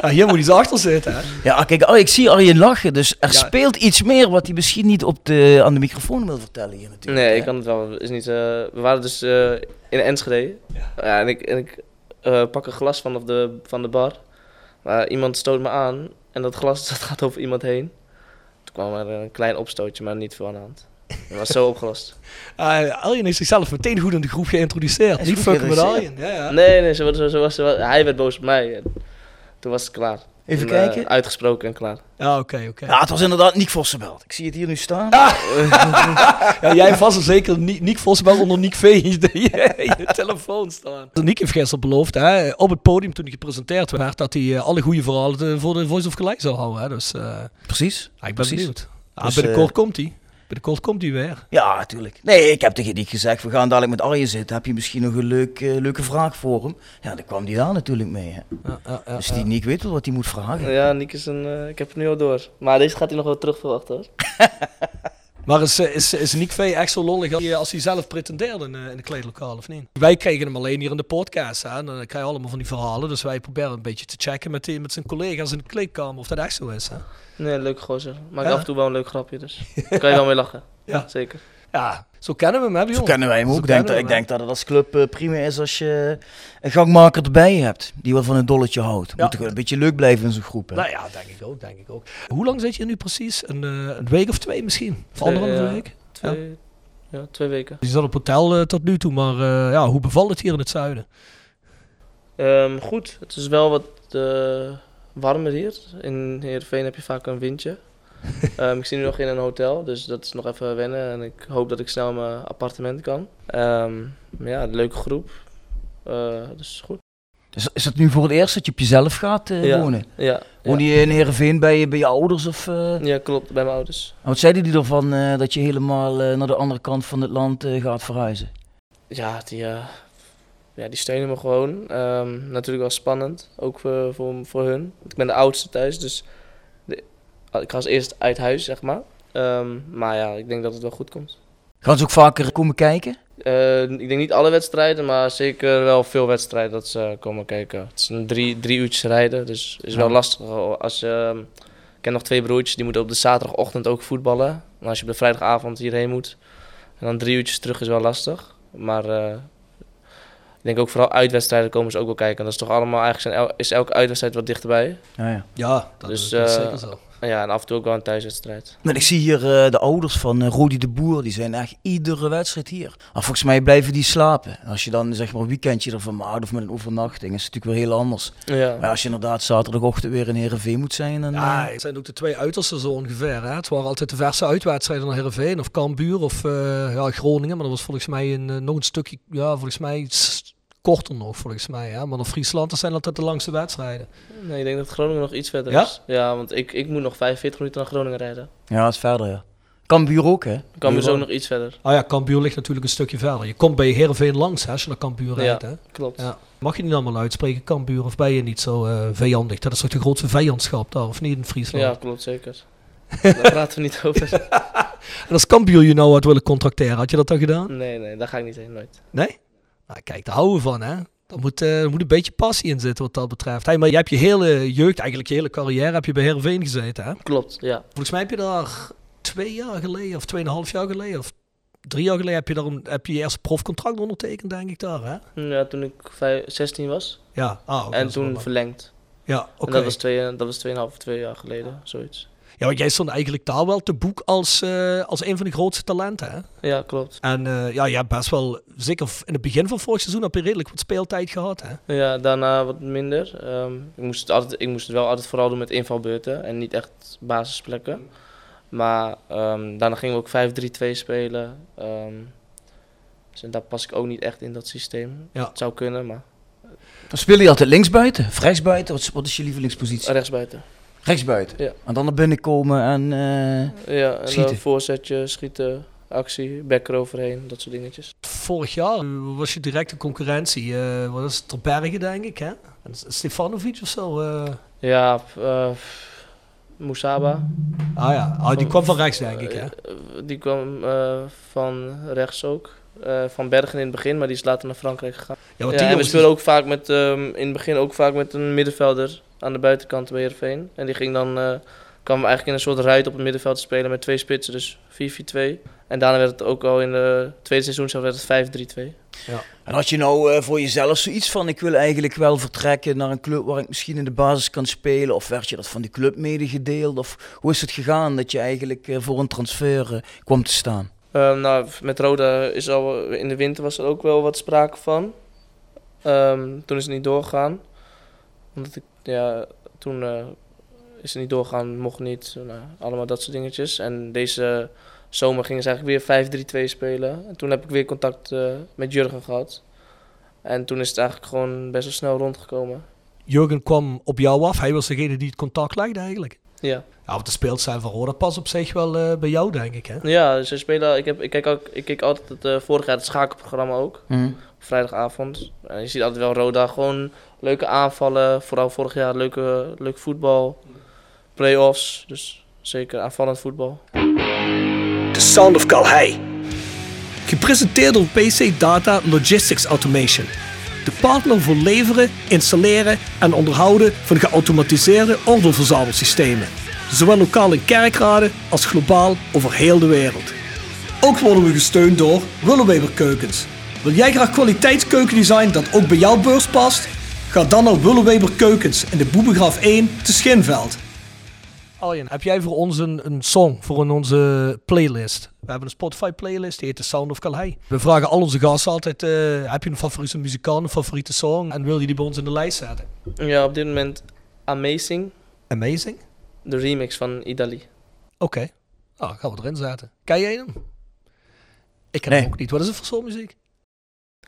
Ah, hier moet iets achter zitten. Hè? Ja, kijk, oh, ik zie Arjen lachen, dus er Ja. speelt iets meer wat hij misschien niet op de, aan de microfoon wil vertellen hier natuurlijk. Nee, hè? ik kan het wel. Is niet, eh, we waren dus eh, in Enschede. Ja. en ik, en ik eh, pak een glas van, de, van de bar. Maar iemand stoot me aan en dat glas dat gaat over iemand heen. Kwam er een klein opstootje, maar niet veel aan de hand. Het was zo opgelost. Ah, Arjen heeft zichzelf meteen goed in de groep geïntroduceerd. Niet fucken met. Arjen. Ja, ja. Nee, nee, zo, was- zo, was, zo was- hij werd boos op mij. En toen was het klaar. Even eh, kijken. uitgesproken en klaar. Ja, oké, oké. Ja, het was inderdaad Nick Vossenbelt. Ik zie het hier nu staan. Ja, jij vast er zeker Niek, Niek Vosbel onder Niek V in je, telefoon staan. Niek heeft gisteren beloofd hè, op het podium toen hij gepresenteerd werd dat hij eh, alle goede verhalen te- voor de Voice of Gelijk zou houden. Hè. Dus eh, Precies. ja, ik ben Precies. benieuwd. Ja, Dus, binnenkort eh, komt hij. Binnenkort komt hij weer. Ja, natuurlijk. Nee, ik heb tegen Nick gezegd, we gaan dadelijk met Arjen zitten. Heb je misschien nog een leuk, eh, leuke vraag voor hem? Ja, dan kwam hij daar natuurlijk mee. Hè. Ja, ja, ja, Dus ja. die Nick weet wel wat hij moet vragen. Ja, Nick is een... eh, ik heb het nu al door. Maar deze gaat hij nog wel terug verwachten hoor. Maar is, eh, is, is Nick V echt zo lollig als hij, als hij zelf pretendeerde in, eh, in de kleedlokaal of niet? Wij kregen hem alleen hier in de podcast. Hè? En dan krijg je allemaal van die verhalen. Dus wij proberen een beetje te checken met, die, met zijn collega's in de kleedkamer of dat echt zo is. Hè? Nee, leuk gozer. Maakt Ja? af en toe wel een leuk grapje, dus kan je wel mee lachen. Ja. Zeker. Ja, zo kennen we hem, hè, Zo kennen wij hem ook. Ik denk, dat, ik denk dat het als club eh, prima is als je een gangmaker erbij hebt. Die wel van een dolletje houdt. Ja. Moet toch een beetje leuk blijven in zo'n groep. Hè? Nou ja, denk ik ook, denk ik ook. Hoe lang zit je nu precies? Een, eh, een week of twee misschien? Of anderhalve ja. week? Twee, ja. twee weken. Je zat op hotel eh, tot nu toe, maar eh, ja, hoe bevalt het hier in het zuiden? Ehm, goed, het is wel wat eh, warmer hier. In Heerenveen heb je vaak een windje. Ehm, ik zit nu nog in een hotel, dus dat is nog even wennen. En ik hoop dat ik snel mijn appartement kan. Maar ja, een leuke groep. Dus goed. Is, is het nu voor het eerst dat je op jezelf gaat Ja. wonen? Ja, Woon je in Heerenveen bij, je- bij je ouders? Of, eh? ja, klopt, bij mijn ouders. En Wat zeiden die ervan dat je helemaal naar de andere kant van het land gaat verhuizen? Ja, die, ja, die steunen me gewoon. Ehm, natuurlijk wel spannend, ook voor, voor, voor hun. Ik ben de oudste thuis, dus ik ga als eerst uit huis, zeg maar. Ehm, maar ja, ik denk dat het wel goed komt. Gaan ze ook vaker komen kijken? Eh, ik denk niet alle wedstrijden, maar zeker wel veel wedstrijden dat ze komen kijken. Het is een drie, drie uurtjes rijden, dus is wel Ja. lastig. Als je, ehm, ik ken nog twee broertjes, die moeten op de zaterdagochtend ook voetballen. En als je op de vrijdagavond hierheen moet, en dan drie uurtjes terug is wel lastig. Maar eh, ik denk ook vooral uitwedstrijden komen ze ook wel kijken. Dat is toch allemaal, eigenlijk zijn el- is elke uitwedstrijd wat dichterbij. Ja, ja. Ja, dat Dus, is, dat is eh, zeker zo. En ja, en af en toe ook wel een thuiswedstrijd. Nou, ik zie hier eh, de ouders van Rodi de Boer, die zijn echt iedere wedstrijd hier. Maar volgens mij blijven die slapen. En als je dan zeg maar een weekendje ervan maakt of met een overnachting, is het natuurlijk weer heel anders. Ja, Maar als je inderdaad zaterdagochtend weer in Heerenveen moet zijn, dan... Ja, eh, het zijn ook de twee uitersten zo ongeveer. Hè? Het waren altijd de verse uitwedstrijden naar Heerenveen of Cambuur of eh, ja, Groningen. Maar dat was volgens mij een, nog een stukje, ja, volgens mij korter nog volgens mij. Hè? Maar naar Friesland, zijn altijd de langste wedstrijden. nee, ik denk dat Groningen nog iets verder Ja? is. Ja, want ik, ik moet nog 45 minuten naar Groningen rijden. ja, dat is verder, ja. Cambuur ook, hè? Kan me Bureau. zo nog iets verder. Ah ja, Cambuur ligt natuurlijk een stukje verder. Je komt bij Heerenveen langs hè, als je naar Cambuur Ja. rijdt. Hè? Klopt. Ja. Mag je niet allemaal uitspreken, Cambuur, of ben je niet zo eh, vijandig? Dat is toch de grootste vijandschap daar, of niet in Friesland? Ja, klopt, zeker. Daar praten we niet over. En als Cambuur je nou had willen contracteren, had je dat dan gedaan? Nee, nee, daar ga ik niet heen, nooit. Nee? Nou, kijk, daar houden we van, hè? Daar moet, er moet een beetje passie in zitten wat dat betreft. Hey, maar je hebt je hele jeugd, eigenlijk je hele carrière, heb je bij Heerenveen gezeten, hè? Klopt, ja. Volgens mij heb je daar twee jaar geleden, of tweeënhalf jaar geleden, of drie jaar geleden, heb je, daar een, heb je je eerste profcontract ondertekend, denk ik daar, hè? Ja, toen ik vijf, 16 was. Ja, ah, en toen verlengd. Ja, oké. En dat was, twee, dat was 2,5, twee jaar geleden, zoiets. Ja, want jij stond eigenlijk daar wel te boek als, eh, als een van de grootste talenten, hè? Ja, klopt. En eh, ja, je hebt best wel, zeker in het begin van vorig seizoen, heb je redelijk wat speeltijd gehad, hè? Ja, daarna wat minder. Ehm, ik, moest het altijd, ik moest het wel altijd vooral doen met invalbeurten en niet echt basisplekken. Maar ehm, daarna gingen we ook 5-3-2 spelen. Ehm, dus en daar pas ik ook niet echt in dat systeem. Ja. Het zou kunnen, maar Dan speel je altijd linksbuiten of rechtsbuiten? Wat wat is je lievelingspositie? rechtsbuiten. Rechtsbuiten. Ja. En dan naar binnen komen en... eh, Ja, en Schieten. voorzetje, schieten, actie, bek eroverheen, dat soort dingetjes. Vorig jaar was je directe concurrentie. eh wat is het, ter Bergen, denk ik, hè? En Stefanovic of zo? eh. Ja, eh Moesaba. Ah ja, ah, die kwam van rechts, denk ik, hè? Die kwam eh, van rechts ook. Eh, van Bergen in het begin, maar die is later naar Frankrijk gegaan. Ja, en we speelden ook vaak met, ehm, in het begin ook vaak met een middenvelder aan de buitenkant bij Heerenveen. En die ging dan, eh kwam eigenlijk in een soort ruit op het middenveld te spelen met twee spitsen, dus 4-4-2. En daarna werd het ook al in de tweede seizoen zelf werd het 5-3-2. En had je nou eh, voor jezelf zoiets van, ik wil eigenlijk wel vertrekken naar een club waar ik misschien in de basis kan spelen? Of werd je dat van die club medegedeeld? Of hoe is het gegaan dat je eigenlijk eh, voor een transfer kwam te staan? Ehm, nou, met Roda is al in de winter was er ook wel wat sprake van. Ehm, toen is het niet doorgegaan. Omdat ik, ja, toen eh, is het niet doorgegaan, mocht niet. Nou, allemaal dat soort dingetjes. En deze zomer gingen ze eigenlijk weer 5-3-2 spelen. En toen heb ik weer contact eh, met Jurgen gehad. En toen is het eigenlijk gewoon best wel snel rondgekomen. Jurgen kwam op jou af. Hij was degene die het contact legde, eigenlijk. Ja, Ja, want de speelstijl van Roda pas op zich wel eh, bij jou, denk ik, hè? ja ze spelen. Ik, heb, ik, kijk ook, ik keek altijd het, eh, vorig jaar het schakelprogramma ook. Hm. Vrijdagavond. En je ziet altijd wel Roda gewoon leuke aanvallen. Vooral vorig jaar leuke, leuk voetbal. Play-offs. Dus zeker aanvallend voetbal. The Sound of Calhei. Gepresenteerd door PC Data Logistics Automation. De partner voor leveren, installeren en onderhouden van geautomatiseerde ordeelverzamelsystemen. Zowel lokaal in kerkraden als globaal over heel de wereld. Ook worden we gesteund door Willeweber Keukens. Wil jij graag kwaliteitskeukendesign dat ook bij jouw beurs past? Ga dan naar Willeweber Keukens in de Boebegraaf 1 te Schinveld. Arjen, heb jij voor ons een, een song voor in onze playlist? We hebben een Spotify playlist, die heet The Sound of Calais. We vragen al onze gasten altijd, eh, heb je een favoriete muzikant, een favoriete song? En wil je die bij ons in de lijst zetten? Ja, op dit moment Amazing, Amazing. de remix van Idali. Oké, nou gaan we erin zetten. Ken jij hem? Ik ken Nee. hem ook niet. Wat is het voor soort muziek?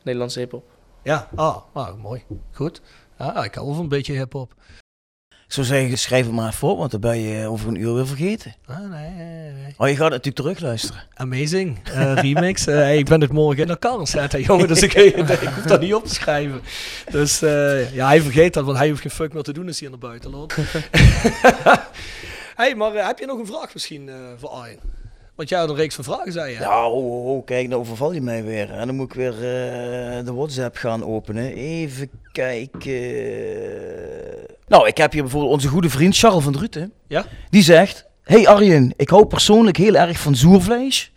Nederlandse hip-hop. Ja, ah, ah mooi. Goed. Ah, ik hou wel van een beetje hip-hop. Ik zou zeggen, schrijf het maar op, want dan ben je over een uur weer vergeten. Ah, nee, nee, nee. Oh, je gaat natuurlijk terugluisteren. Amazing. eh, remix. Eh, hey, ik ben het morgen in elkaar zetten, jongen. Dus ik, ik hoef dat niet op te schrijven. Dus eh, ja, hij vergeet dat, want hij hoeft geen fuck meer te doen als hij naar buiten loopt. hey, maar heb je nog een vraag misschien eh, voor Arjen? Want jij had een reeks van vragen, zei je. Ja, oh, kijk, nou overval je mij weer. En dan moet ik weer eh, de WhatsApp gaan openen. Even kijken. Nou, ik heb hier bijvoorbeeld onze goede vriend Charles van Druten. Ja? Die zegt... Hey Arjen, ik hou persoonlijk heel erg van zoervlees.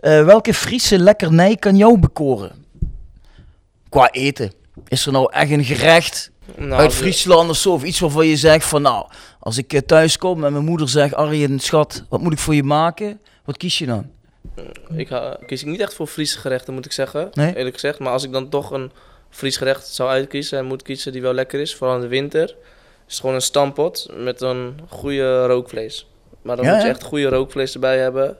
Eh, welke Friese lekkernij kan jou bekoren? Qua eten. Is er nou echt een gerecht Nou, uit Friesland of zo? Of iets waarvan je zegt van nou, als ik eh, thuis kom en mijn moeder zegt... Arjen, schat, wat moet ik voor je maken? Wat kies je dan? Ik ga, kies ik niet echt voor Friese gerechten, moet ik zeggen. Nee? Eerlijk gezegd. Maar als ik dan toch een Fries gerecht zou uitkiezen en moet kiezen die wel lekker is, vooral in de winter, is het gewoon een stampot met een goede rookvlees. Maar dan Ja, moet je echt goede rookvlees erbij hebben.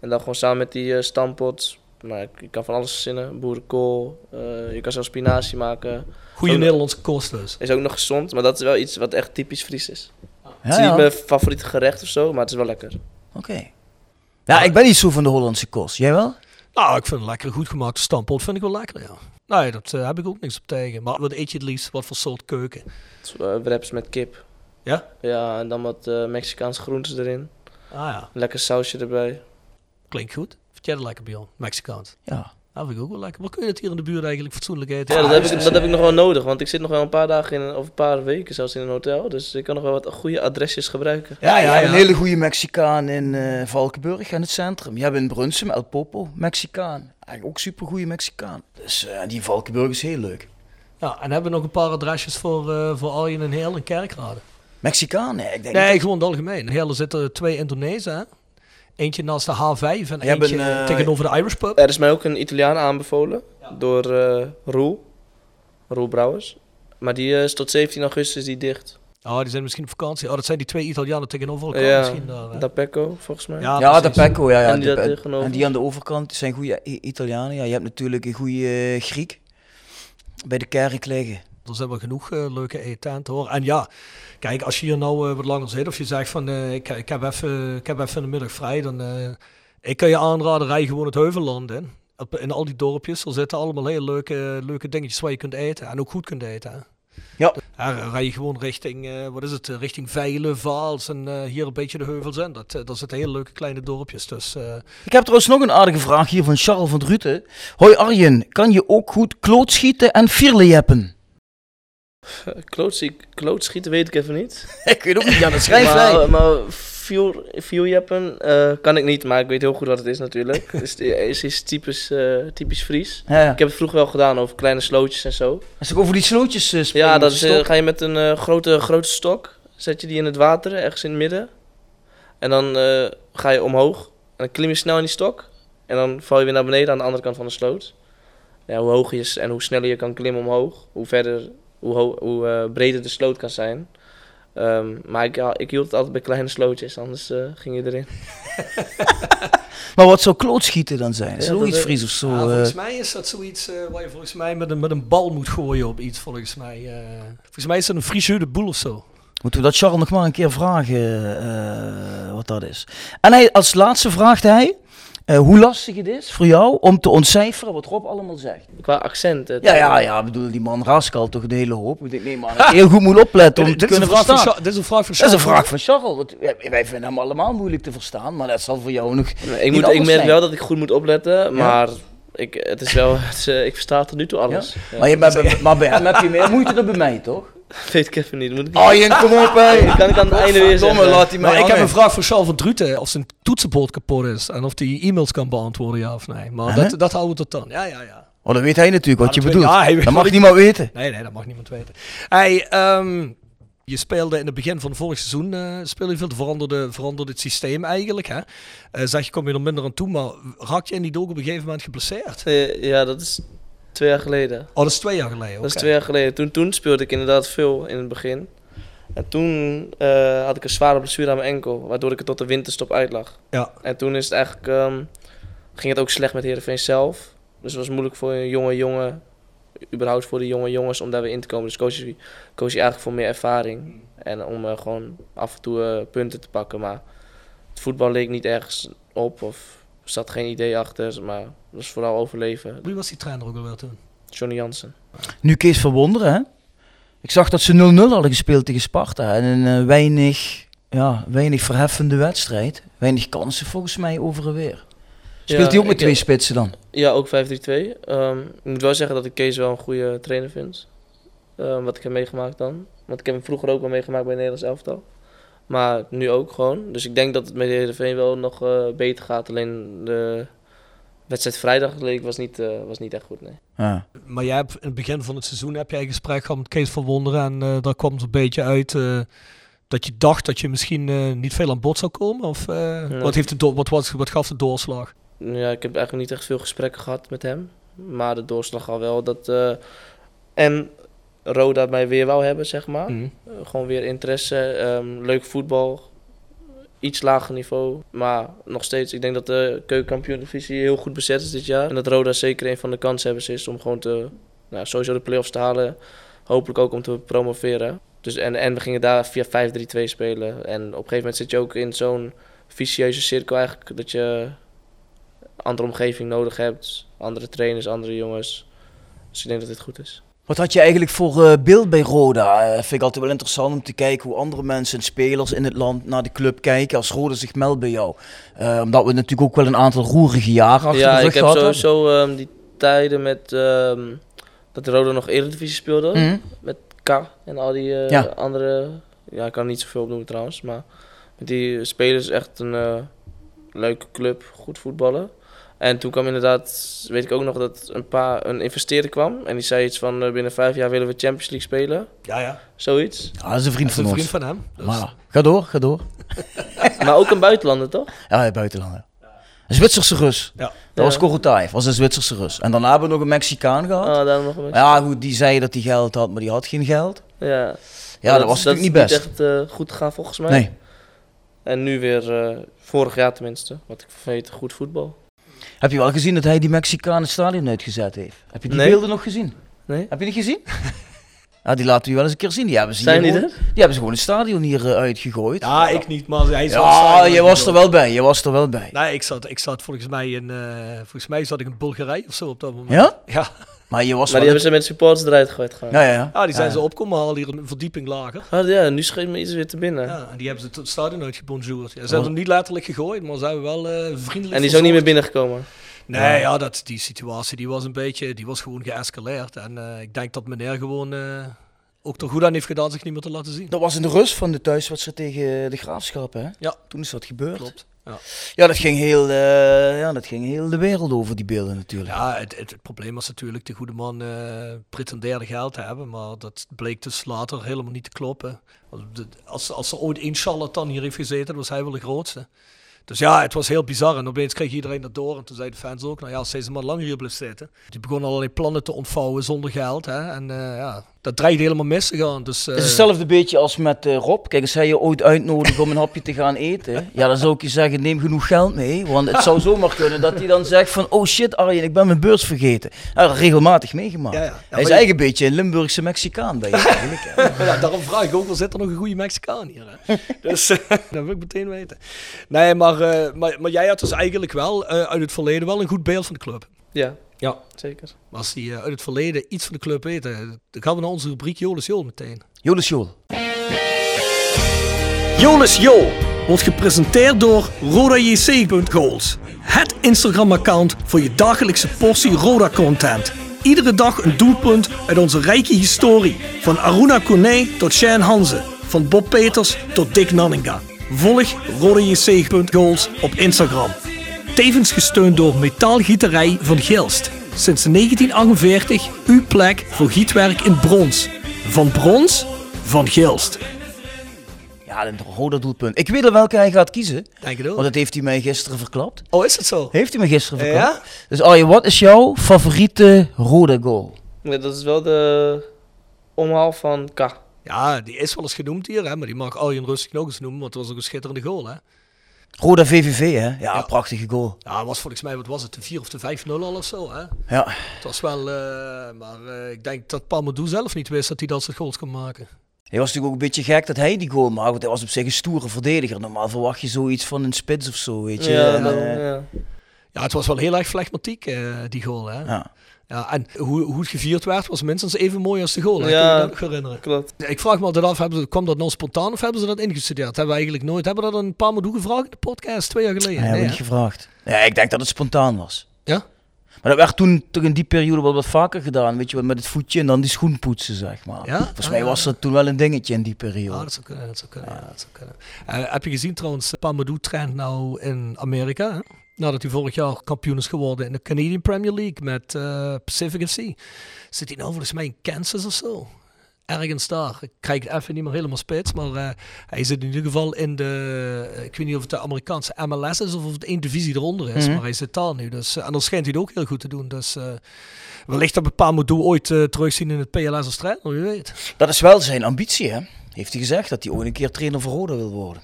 En dan gewoon samen met die eh, stampot. Nou, ik- je kan van alles verzinnen. Boerenkool. eh, je kan zelfs spinazie maken. Goede Nederlandse kost dus. Is ook nog gezond, maar dat is wel iets wat echt typisch Fries is. Ja, het is ja. niet mijn favoriete gerecht of zo, maar het is wel lekker. Oké. Ja, ik ben niet zo van de Hollandse kost. Jij wel? Nou, ik vind een lekker goed gemaakte stampot vind ik wel lekker, ja. Nee, dat eh, heb ik ook niks op tegen. Maar wat eet je het liefst? Wat voor soort keuken? Eh, wraps met kip. Ja? Ja, en dan wat eh, Mexicaanse groentes erin. Ah ja, Lekker sausje erbij. klinkt goed. Vind jij dat lekker, Bjorn? Mexicaans. Ja. Dat vind ik ook wel lekker. Waar kun je het hier in de buurt eigenlijk fatsoenlijk eten? Ja, dat, heb ik, dat heb ik nog wel nodig, want ik zit nog wel een paar dagen in, of een paar weken zelfs in een hotel. Dus ik kan nog wel wat goede adresjes gebruiken. Ja, ja, je hebt ja. een hele goede Mexicaan in eh, Valkenburg in het centrum. Je hebt in Brunsum El Popo, Mexicaan. Eigenlijk ook super goede Mexicaan. Dus eh, die in Valkenburg is heel leuk. Ja, en hebben we nog een paar adresjes voor, eh voor Arjen en Heel en Kerkrade? Mexicaan? Nee, ik denk Nee, gewoon het algemeen. Heel zitten twee Indonezen, hè? Eentje naast de H5 en eentje een, eh, tegenover de Irish pub. Er is mij ook een Italiaan aanbevolen door eh Roel. Roel Brouwers. Maar die eh, is tot 17 augustus die dicht. Oh, die zijn misschien op vakantie. Oh, dat zijn die twee Italianen tegenover elkaar Ja, misschien daar. hè? Da Pecco, volgens mij. Ja, Ja, de precies. Pecco, ja. ja En die de en die aan de overkant zijn goede Italianen. Ja, je hebt natuurlijk een goede Griek bij de kerk liggen. Er zijn wel genoeg leuke etenten hoor. En ja, kijk, als je hier nou eh, wat langer zit of je zegt van eh, ik, ik, heb even, ik heb even de middag vrij, dan eh, ik kan je aanraden, rij gewoon het Heuvelland in. In al die dorpjes, er zitten allemaal hele leuke, leuke dingetjes waar je kunt eten en ook goed kunt eten. Hè. Ja. Rij je gewoon richting, eh, wat is het, richting Veilen, Vaals en hier een beetje de heuvels in. Dat, eh, dat zitten hele leuke kleine dorpjes. Dus Ik heb trouwens nog een aardige vraag hier van Charles van Druten. Hoi Arjen, kan je ook goed klootschieten en vierlejeppen? Klootschiet- Klootschieten weet ik even niet. ik weet ook niet, ja, dat schrijf jij. maar, maar eh, kan ik niet, maar ik weet heel goed wat het is natuurlijk. Het is, is, is typisch, eh, typisch Fries. Ja, ja. Ik heb het vroeger wel gedaan over kleine slootjes en zo. Als ik over die slootjes eh, springen Ja, dat is, eh, ga je met een eh, grote, grote stok, zet je die in het water, ergens in het midden. En dan eh, ga je omhoog en dan klim je snel in die stok. En dan val je weer naar beneden aan de andere kant van de sloot. Ja, hoe hoog je is en hoe sneller je kan klimmen omhoog, hoe verder, hoe, ho- hoe eh, breder de sloot kan zijn. Ehm, maar ik, ja, ik hield het altijd bij kleine slootjes, anders eh, ging je erin. Maar wat zou klootschieten dan zijn? Is Ja, er ook dat, iets eh, Fries of zo? ja, volgens mij is dat zoiets waar je volgens mij met een, met een bal moet gooien op iets, volgens mij. eh. volgens mij is dat een Friese de boel of zo. Moeten we dat Charles nog maar een keer vragen eh, wat dat is. En hij, als laatste vraagt hij eh, hoe lastig het is voor jou om te ontcijferen wat Rob allemaal zegt. Qua accent. Ja, ja, ja, bedoel, die man rascal toch een hele hoop. Ik denk, nee man, heel goed moet opletten om te dit, een kunnen verstaan. Dit is een vraag van Dat is een Charles. vraag van Charles. wij- vinden hem allemaal moeilijk te verstaan, maar dat zal voor jou nog... Ik, moet, ik merk wel dat ik goed moet opletten, maar ik, het is wel, het is, eh, ik versta tot nu toe alles. Ja. Maar, je, maar, bij- maar bij hem heb je meer moeite dan bij mij, toch? Weet ik even niet. Moet ik Arjen, kom op, hé. kan ik aan het einde weer zeggen. laat die Maar maar ik heb een vraag voor Charles van Druten. Of zijn toetsenbord kapot is. En of hij e-mails kan beantwoorden, ja of nee. Maar dat, dat houden we tot dan. Ja, ja, ja. Oh, dat weet hij natuurlijk wat Ja, je weet- bedoelt. ja, hij weet dat mag niemand weten. Nee, nee, dat mag niemand weten. Hey, ehm, je speelde in het begin van vorig seizoen, eh speelde je veel, veranderde, veranderde het systeem eigenlijk. Hè? Eh, zeg je, kom je er minder aan toe, maar raak je in die doel op een gegeven moment geblesseerd? Eh, Ja, dat is twee jaar geleden. Oh, dat is twee jaar geleden. Dat is twee jaar geleden. Toen, toen speelde ik inderdaad veel in het begin. En toen eh, had ik een zware blessure aan mijn enkel, waardoor ik er tot de winterstop uit lag. Ja. En toen is het eigenlijk, ehm, ging het ook slecht met Heerenveen zelf. Dus het was moeilijk voor een jonge jongen, überhaupt voor de jonge jongens, om daar weer in te komen. Dus koos je, koos je eigenlijk voor meer ervaring. En om eh, gewoon af en toe eh, punten te pakken. Maar het voetbal leek niet ergens op of er zat geen idee achter. Maar het was vooral overleven. Wie was die trainer ook alweer toen? Johnny Jansen. Nu Kees Verwonderen, hè? Ik zag dat ze 0-0 hadden gespeeld tegen Sparta. En een eh, weinig, ja, weinig verheffende wedstrijd. Weinig kansen volgens mij over en weer. Speelt Ja, hij ook met twee spitsen dan? Ja, ook 5-3-2. Ehm, ik moet wel zeggen dat ik Kees wel een goede trainer vind. Ehm, wat ik heb meegemaakt dan. Want ik heb hem vroeger ook wel meegemaakt bij het Nederlands elftal. Maar nu ook gewoon. Dus ik denk dat het met de Heerenveen wel nog eh, beter gaat. Alleen de wedstrijd vrijdag leek was niet, eh, was niet echt goed, nee. Ja. Maar jij hebt in het begin van het seizoen heb jij een gesprek gehad met Kees van Wonderen. En eh, daar kwam het een beetje uit eh, dat je dacht dat je misschien eh, niet veel aan bod zou komen. Of eh, wat, heeft de do- wat, was, wat gaf de doorslag? Ja, ik heb eigenlijk niet echt veel gesprekken gehad met hem. Maar de doorslag al wel dat... eh, en Roda mij weer wou hebben, zeg maar. Mhm. Uh, gewoon weer interesse, ehm, leuk voetbal, iets lager niveau. Maar nog steeds, ik denk dat de keukenkampioen-divisie heel goed bezet is dit jaar. En dat Roda zeker een van de kanshebbers is om gewoon te, nou, sowieso de play-offs te halen. Hopelijk ook om te promoveren. Dus, en, en we gingen daar via 5-3-2 spelen. En op een gegeven moment zit je ook in zo'n vicieuze cirkel eigenlijk. Dat je andere omgeving nodig hebt. Andere trainers, andere jongens. Dus ik denk dat dit goed is. Wat had je eigenlijk voor eh, beeld bij Roda? Eh, vind ik altijd wel interessant om te kijken hoe andere mensen en spelers in het land naar de club kijken als Roda zich meldt bij jou. Eh, omdat we natuurlijk ook wel een aantal roerige jaren achter ja, de rug ik heb sowieso ehm, die tijden met ehm, dat Roda nog Eredivisie speelde. Mhm. Met K en al die Ja. andere. Ja, ik kan niet zoveel op noemen trouwens. Maar met die spelers echt een leuke club, goed voetballen. En toen kwam inderdaad, weet ik ook nog dat een paar een investeerder kwam. En die zei iets van eh, binnen vijf jaar willen we Champions League spelen. Ja, ja. Zoiets. Ja, dat is een vriend Dat is van een ons. vriend van hem. Dus- Maar, ga door, ga door. maar ook een buitenlander toch? Ja, ja, buitenlander. Een Zwitserse Rus. Ja. Dat Ja. was Korotayev, was een Zwitserse Rus. En daarna hebben we nog een Mexicaan gehad. Ah, daar nog een Maar ja, goed, die zei dat hij geld had, maar die had geen geld. Ja, Ja, dat, was natuurlijk niet is best. echt eh, goed gegaan volgens mij. Nee. En nu weer, eh, vorig jaar tenminste, wat ik weet, goed voetbal. Heb je wel gezien dat hij die Mexicaan het stadion uitgezet heeft? Heb je die Nee. beelden nog gezien? Nee? Heb je die gezien? ja, die laten we wel eens een keer zien. Die hebben ze, Zijn hier die gewoon, er? die hebben ze gewoon het stadion hier eh, uitgegooid. Ja, ik niet, maar hij is Ja, je was er wel bij. Je was er wel bij. Nee, ik zat, ik zat volgens mij in, eh, volgens mij zat ik in Bulgarije of zo op dat moment. Ja? Ja, Maar je was Maar die hebben ze met supporters eruit gegooid gewoon. Ja, ja, ja. ja die zijn Ja. ze opkomen halen hier een verdieping lager. Ah, ja, nu schiet me iets weer te binnen. Ja, en die hebben ze tot het stadion uitgebonjourd. Ja, ze hebben hem niet letterlijk gegooid, maar ze hebben wel eh, vriendelijk En die is ook niet meer binnengekomen. Nee, ja, dat, die situatie die was een beetje, die was gewoon geëscaleerd. En eh, ik denk dat meneer gewoon eh, ook er goed aan heeft gedaan zich niet meer te laten zien. Dat was in de rust van de thuiswedstrijd tegen de Graafschap, hè? Ja. Toen is dat gebeurd. Klopt. Ja. Ja, dat ging heel, eh, ja, dat ging heel de wereld over, die beelden natuurlijk. Ja, het, het, het probleem was natuurlijk, de goede man eh, pretendeerde geld te hebben, maar dat bleek dus later helemaal niet te kloppen. Als, als er ooit één charlatan hier heeft gezeten, was hij wel de grootste. Dus ja, het was heel bizar. En opeens kreeg iedereen dat door. En toen zeiden de fans ook, nou ja, als deze man langer hier blijft zitten. Die begonnen allerlei plannen te ontvouwen zonder geld. Hè? En eh, ja, dat dreigde helemaal mis te gaan. Dus, eh, Het is hetzelfde beetje als met eh, Rob. Kijk, als hij je ooit uitnodigt om een hapje te gaan eten, ja, dan zou ik je zeggen, neem genoeg geld mee. Want het zou zomaar kunnen dat hij dan zegt van, oh shit Arjen, ik ben mijn beurs vergeten. Ja, dat regelmatig meegemaakt. Ja, ja. Ja, hij maar is je- eigenlijk een beetje een Limburgse Mexicaan bij je eigenlijk. hè. ja, daarom vraag ik ook, wel zit er nog een goede Mexicaan hier? Hè? dus eh, dat wil ik meteen weten. Nee, maar, eh, maar, maar jij had dus eigenlijk wel eh, uit het verleden wel een goed beeld van de club. Ja, Ja. zeker. Maar als die eh, uit het verleden iets van de club weten, dan gaan we naar onze rubriek Jolis Jol meteen. Jolis Jol. Jolis Jol wordt gepresenteerd door RodaJC.goals. Het Instagram-account voor je dagelijkse portie Roda-content. iedere dag een doelpunt uit onze rijke historie. Van Aruna Kone tot Shane Hanze. Van Bob Peters tot Dick Nanninga. Volg rodejc.goals op Instagram. Tevens gesteund door Metaalgieterij van Gilst. Sinds 1948 uw plek voor gietwerk in brons. Van brons, van Gilst. Ja, een rode doelpunt. Ik weet al welke hij gaat kiezen. Denk je ook? Want dat heeft hij mij gisteren verklapt. Oh, is het zo? Heeft hij me gisteren verklapt. Ja? Dus Arjen, wat is jouw favoriete rode goal? Ja, dat is wel de omhaal van K. Ja, die is wel eens genoemd hier, hè, maar die mag Arjen rustig nog eens noemen, want het was ook een schitterende goal. Hè? Roda VVV, hè? Ja, Ja. prachtige goal. Ja, was volgens mij, wat was het, de 4 of de 5-0 al of zo. Hè? Ja. Het was wel, eh, maar eh, ik denk dat Palmadou zelf niet wist dat hij dat soort goals kon maken. Hij was natuurlijk ook een beetje gek dat hij die goal maakte, want hij was op zich een stoere verdediger. Normaal verwacht je zoiets van een spits of zo, weet je. Ja, En, eh, ja. Ja, het was wel heel erg flegmatiek, eh, die goal. Hè? Ja. Ja. en hoe, hoe het gevierd werd, was minstens even mooi als de goal. Hè? Ja. Je dat nog herinneren? Klopt. Ik vraag me altijd af, hebben ze, kwam dat nou spontaan of hebben ze dat ingestudeerd? Hebben we eigenlijk nooit. Hebben we dat een paar Palmadou gevraagd in de podcast twee jaar geleden? Nee, niet hè? gevraagd. Ja, ik denk dat het spontaan was. Ja? Maar dat werd toen toch in die periode wel wat vaker gedaan, weet je wel, met het voetje en dan die schoen poetsen, zeg maar. Ja? Volgens Ah, mij ja. was dat toen wel een dingetje in die periode. Ja, dat zou kunnen. Dat zou kunnen, ja, dat zou kunnen. Eh, heb je gezien trouwens, Palmadou traint nou in Amerika. Hè? Nadat hij vorig jaar kampioen is geworden in de Canadian Premier League met eh, Pacific FC. Zit hij nou volgens mij in Kansas of zo? Ergens daar. Ik krijg het even niet meer helemaal spits. Maar eh, hij zit in ieder geval in de... eh, ik weet niet of het de Amerikaanse MLS is of of het één divisie eronder is. Mhm. Maar hij zit daar nu. Dus, en dan schijnt hij het ook heel goed te doen. Dus eh, wellicht dat we Palmadou ooit terugzien in het PLS als trainer. Wie weet. Dat is wel zijn ambitie, hè? Heeft hij gezegd dat hij ooit een keer trainer voor Roda wil worden.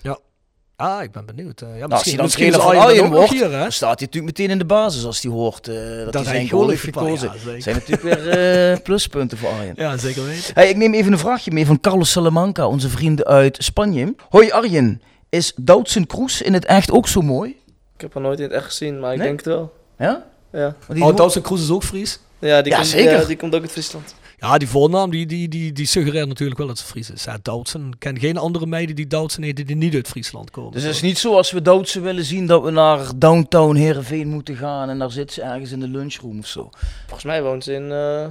Ah, ik ben benieuwd. eh. ja, Nou, als hij dan misschien trainer van Arjen wordt, hier, hè? dan staat hij natuurlijk meteen in de basis als hij hoort eh, dat, hij hij zijn goal heeft gekozen. Ja. Dat zijn natuurlijk weer eh, pluspunten voor Arjen. Ja, zeker weten. Hey, ik neem even een vraagje mee van Carlos Salamanca, onze vrienden uit Spanje. Hoi Arjen, is Doutzen Kroes in het echt ook zo mooi? Ik heb haar nooit in het echt gezien, maar ik Nee? denk het wel. Ja? Ja, Want die Oh, Doutzen Kroes is ook Fries. ja, die, Ja, komt, zeker. ja, die komt ook uit Friesland. Ja, die voornaam die, die, die, die suggereert natuurlijk wel dat ze Fries is. Ja, Doutzen. Ik ken geen andere meiden die Doutzen heten die niet uit Friesland komen. Dus het is niet zo als we Doutsen willen zien dat we naar downtown Heerenveen moeten gaan en daar zit ze ergens in de lunchroom of zo. Volgens mij woont ze in, eh,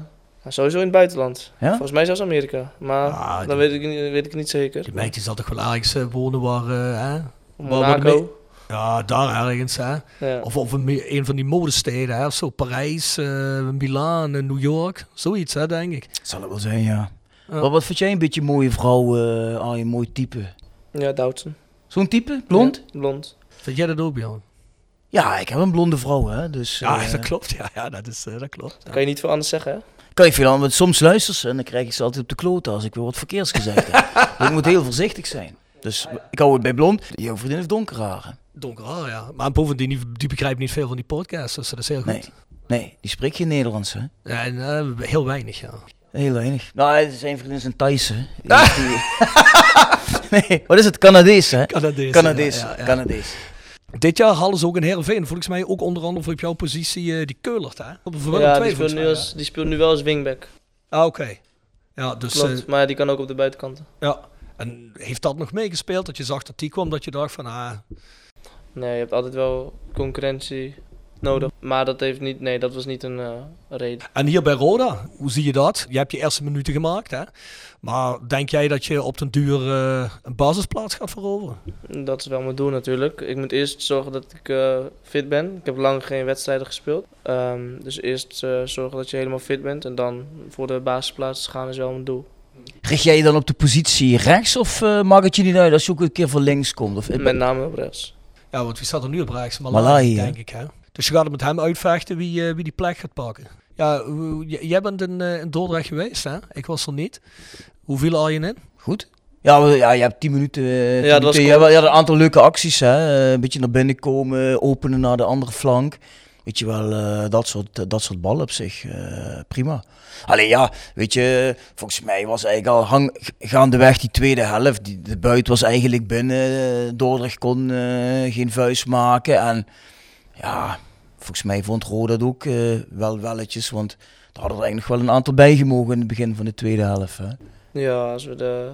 sowieso in het buitenland. Ja? Volgens mij zelfs Amerika. Maar die- dan weet ik, niet- weet ik niet zeker. Die meid die zal toch wel ergens eh, wonen waar... eh, hè? Monaco. Ja, daar ergens. Hè? Ja. Of, of een, een van die modesteden. Hè? Of zo, Parijs, eh Milaan, eh, New York. Zoiets, hè, denk ik. Zal het wel zijn, ja. Ja. Wat, wat vind jij een beetje een mooie vrouw, eh Arjen, mooi type? ja, Doutzen. Zo'n type? Blond? Ja, blond. Vind jij dat ook, Bjorn? Ja, ik heb een blonde vrouw, hè. Dus, Ja, dat klopt. Ja, ja dat, is, eh, dat klopt. Kan je niet veel anders zeggen, hè? Kan ik veel aan, want soms luister ze en dan krijg ik ze altijd op de kloten als ik weer wat verkeers gezegd heb. Dus ik moet heel voorzichtig zijn. Dus ik hou het bij blond. Jouw vriendin heeft donker haren. Donker haar, ja. Maar bovendien, die, die begrijpt niet veel van die podcast. Dus dat is heel goed. Nee, nee, die spreekt geen Nederlands, hè. Ja, en, eh, heel weinig, ja. Heel weinig. Nou, zijn vriendin is een Thaise. Is nee, wat is het? Canadees, hè? Canadees. Canadees, ja, ja, ja. Canadees. Dit jaar hadden ze ook in Heerenveen. Volgens mij ook onder andere voor op jouw positie eh, die Keulert, hè? Op ja, II, die speelt, nu als, die speelt nu wel als wingback. Ah, oké. Ja, dus... Klopt, eh, maar die kan ook op de buitenkanten. ja. En heeft dat nog meegespeeld? Dat je zag dat die kwam, dat je dacht van... Ah, Nee, je hebt altijd wel concurrentie nodig. Maar dat, heeft niet, nee, dat was niet een eh, reden. En hier bij Roda, hoe zie je dat? Je hebt je eerste minuten gemaakt, hè? Maar denk jij dat je op den duur eh, een basisplaats gaat veroveren? Dat is wel mijn doel natuurlijk. Ik moet eerst zorgen dat ik eh, fit ben. Ik heb lang geen wedstrijden gespeeld. Ehm, dus eerst eh, zorgen dat je helemaal fit bent. En dan voor de basisplaats gaan is wel mijn doel. Richt jij je dan op de positie rechts of maakt het je niet uit als je ook een keer van links komt? Of, Met name op rechts. Ja, want wie staat er nu op rechts? Malai, Malai, ja. denk ik, hè? Dus je gaat het met hem uitvechten wie, eh, wie die plek gaat pakken. Ja, jij bent in, eh, in Dordrecht geweest, hè? Ik was er niet. Hoe viel al je in? Goed. Ja, ja, je hebt 10 minuten. eh, 10 dat was. Je, had- je had een aantal leuke acties. Hè? Eh, Een beetje naar binnen komen, openen naar de andere flank. Weet je wel, eh, dat, soort, dat soort ballen op zich. eh, prima. Alleen ja, weet je, volgens mij was eigenlijk al hang, gaandeweg die tweede helft. Die, de buit was eigenlijk binnen. eh, Dordrecht kon eh, geen vuist maken. En ja, volgens mij vond Roda het ook eh, wel welletjes. Want er hadden er eigenlijk nog wel een aantal bijgemogen in het begin van de tweede helft. Hè? Ja, als we de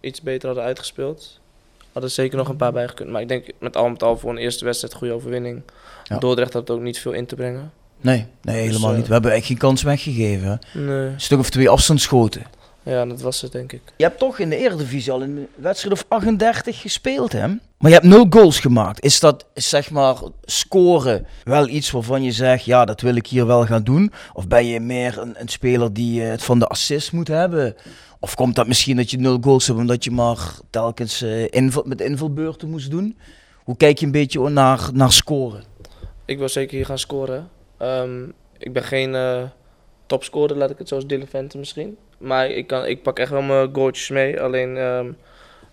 iets beter hadden uitgespeeld, hadden er zeker nog een paar bij gekund. Maar ik denk met al met al voor een eerste wedstrijd goede overwinning. Ja. Dordrecht had ook niet veel in te brengen. Nee, nee helemaal eh, niet. We hebben eigenlijk geen kans weggegeven. Nee. Een stuk of twee afstandsschoten. Ja, dat was het denk ik. Je hebt toch in de Eredivisie al een wedstrijd of 38 gespeeld, hè? Maar je hebt nul goals gemaakt. Is dat, zeg maar, scoren wel iets waarvan je zegt, ja, dat wil ik hier wel gaan doen? Of ben je meer een, een speler die eh, het van de assist moet hebben? Of komt dat misschien dat je nul goals hebt omdat je maar telkens eh, invul, met invulbeurten moest doen? Hoe kijk je een beetje naar, naar scoren? Ik wil zeker hier gaan scoren. Ehm, ik ben geen eh, topscorer, laat ik het zoals Dylan Vente misschien. Maar ik, kan, ik pak echt wel mijn goaltjes mee. Alleen ehm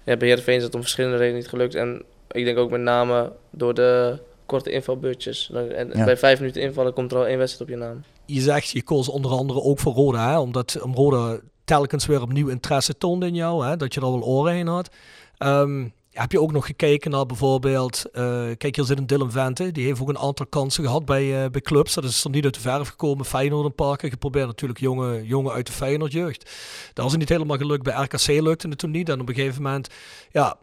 ja, bij Heerenveen is dat om verschillende redenen niet gelukt. En ik denk ook met name door de korte invalbeurtjes. En Ja. bij vijf minuten invallen komt er al één wedstrijd op je naam. Je zegt, je koos onder andere ook voor Roda, hè? omdat om Roda telkens weer opnieuw interesse toonde in jou, hè? dat je er wel oren heen had. Ehm, heb je ook nog gekeken naar bijvoorbeeld, eh, kijk hier zit een Dylan Vente, die heeft ook een aantal kansen gehad bij, eh, bij clubs. Dat is er niet uit de verf gekomen, Feyenoord een paar keer geprobeerd, natuurlijk jonge, jonge uit de Feyenoord jeugd. Dat was niet helemaal gelukt, bij RKC lukte het toen niet. En op een gegeven moment, ja,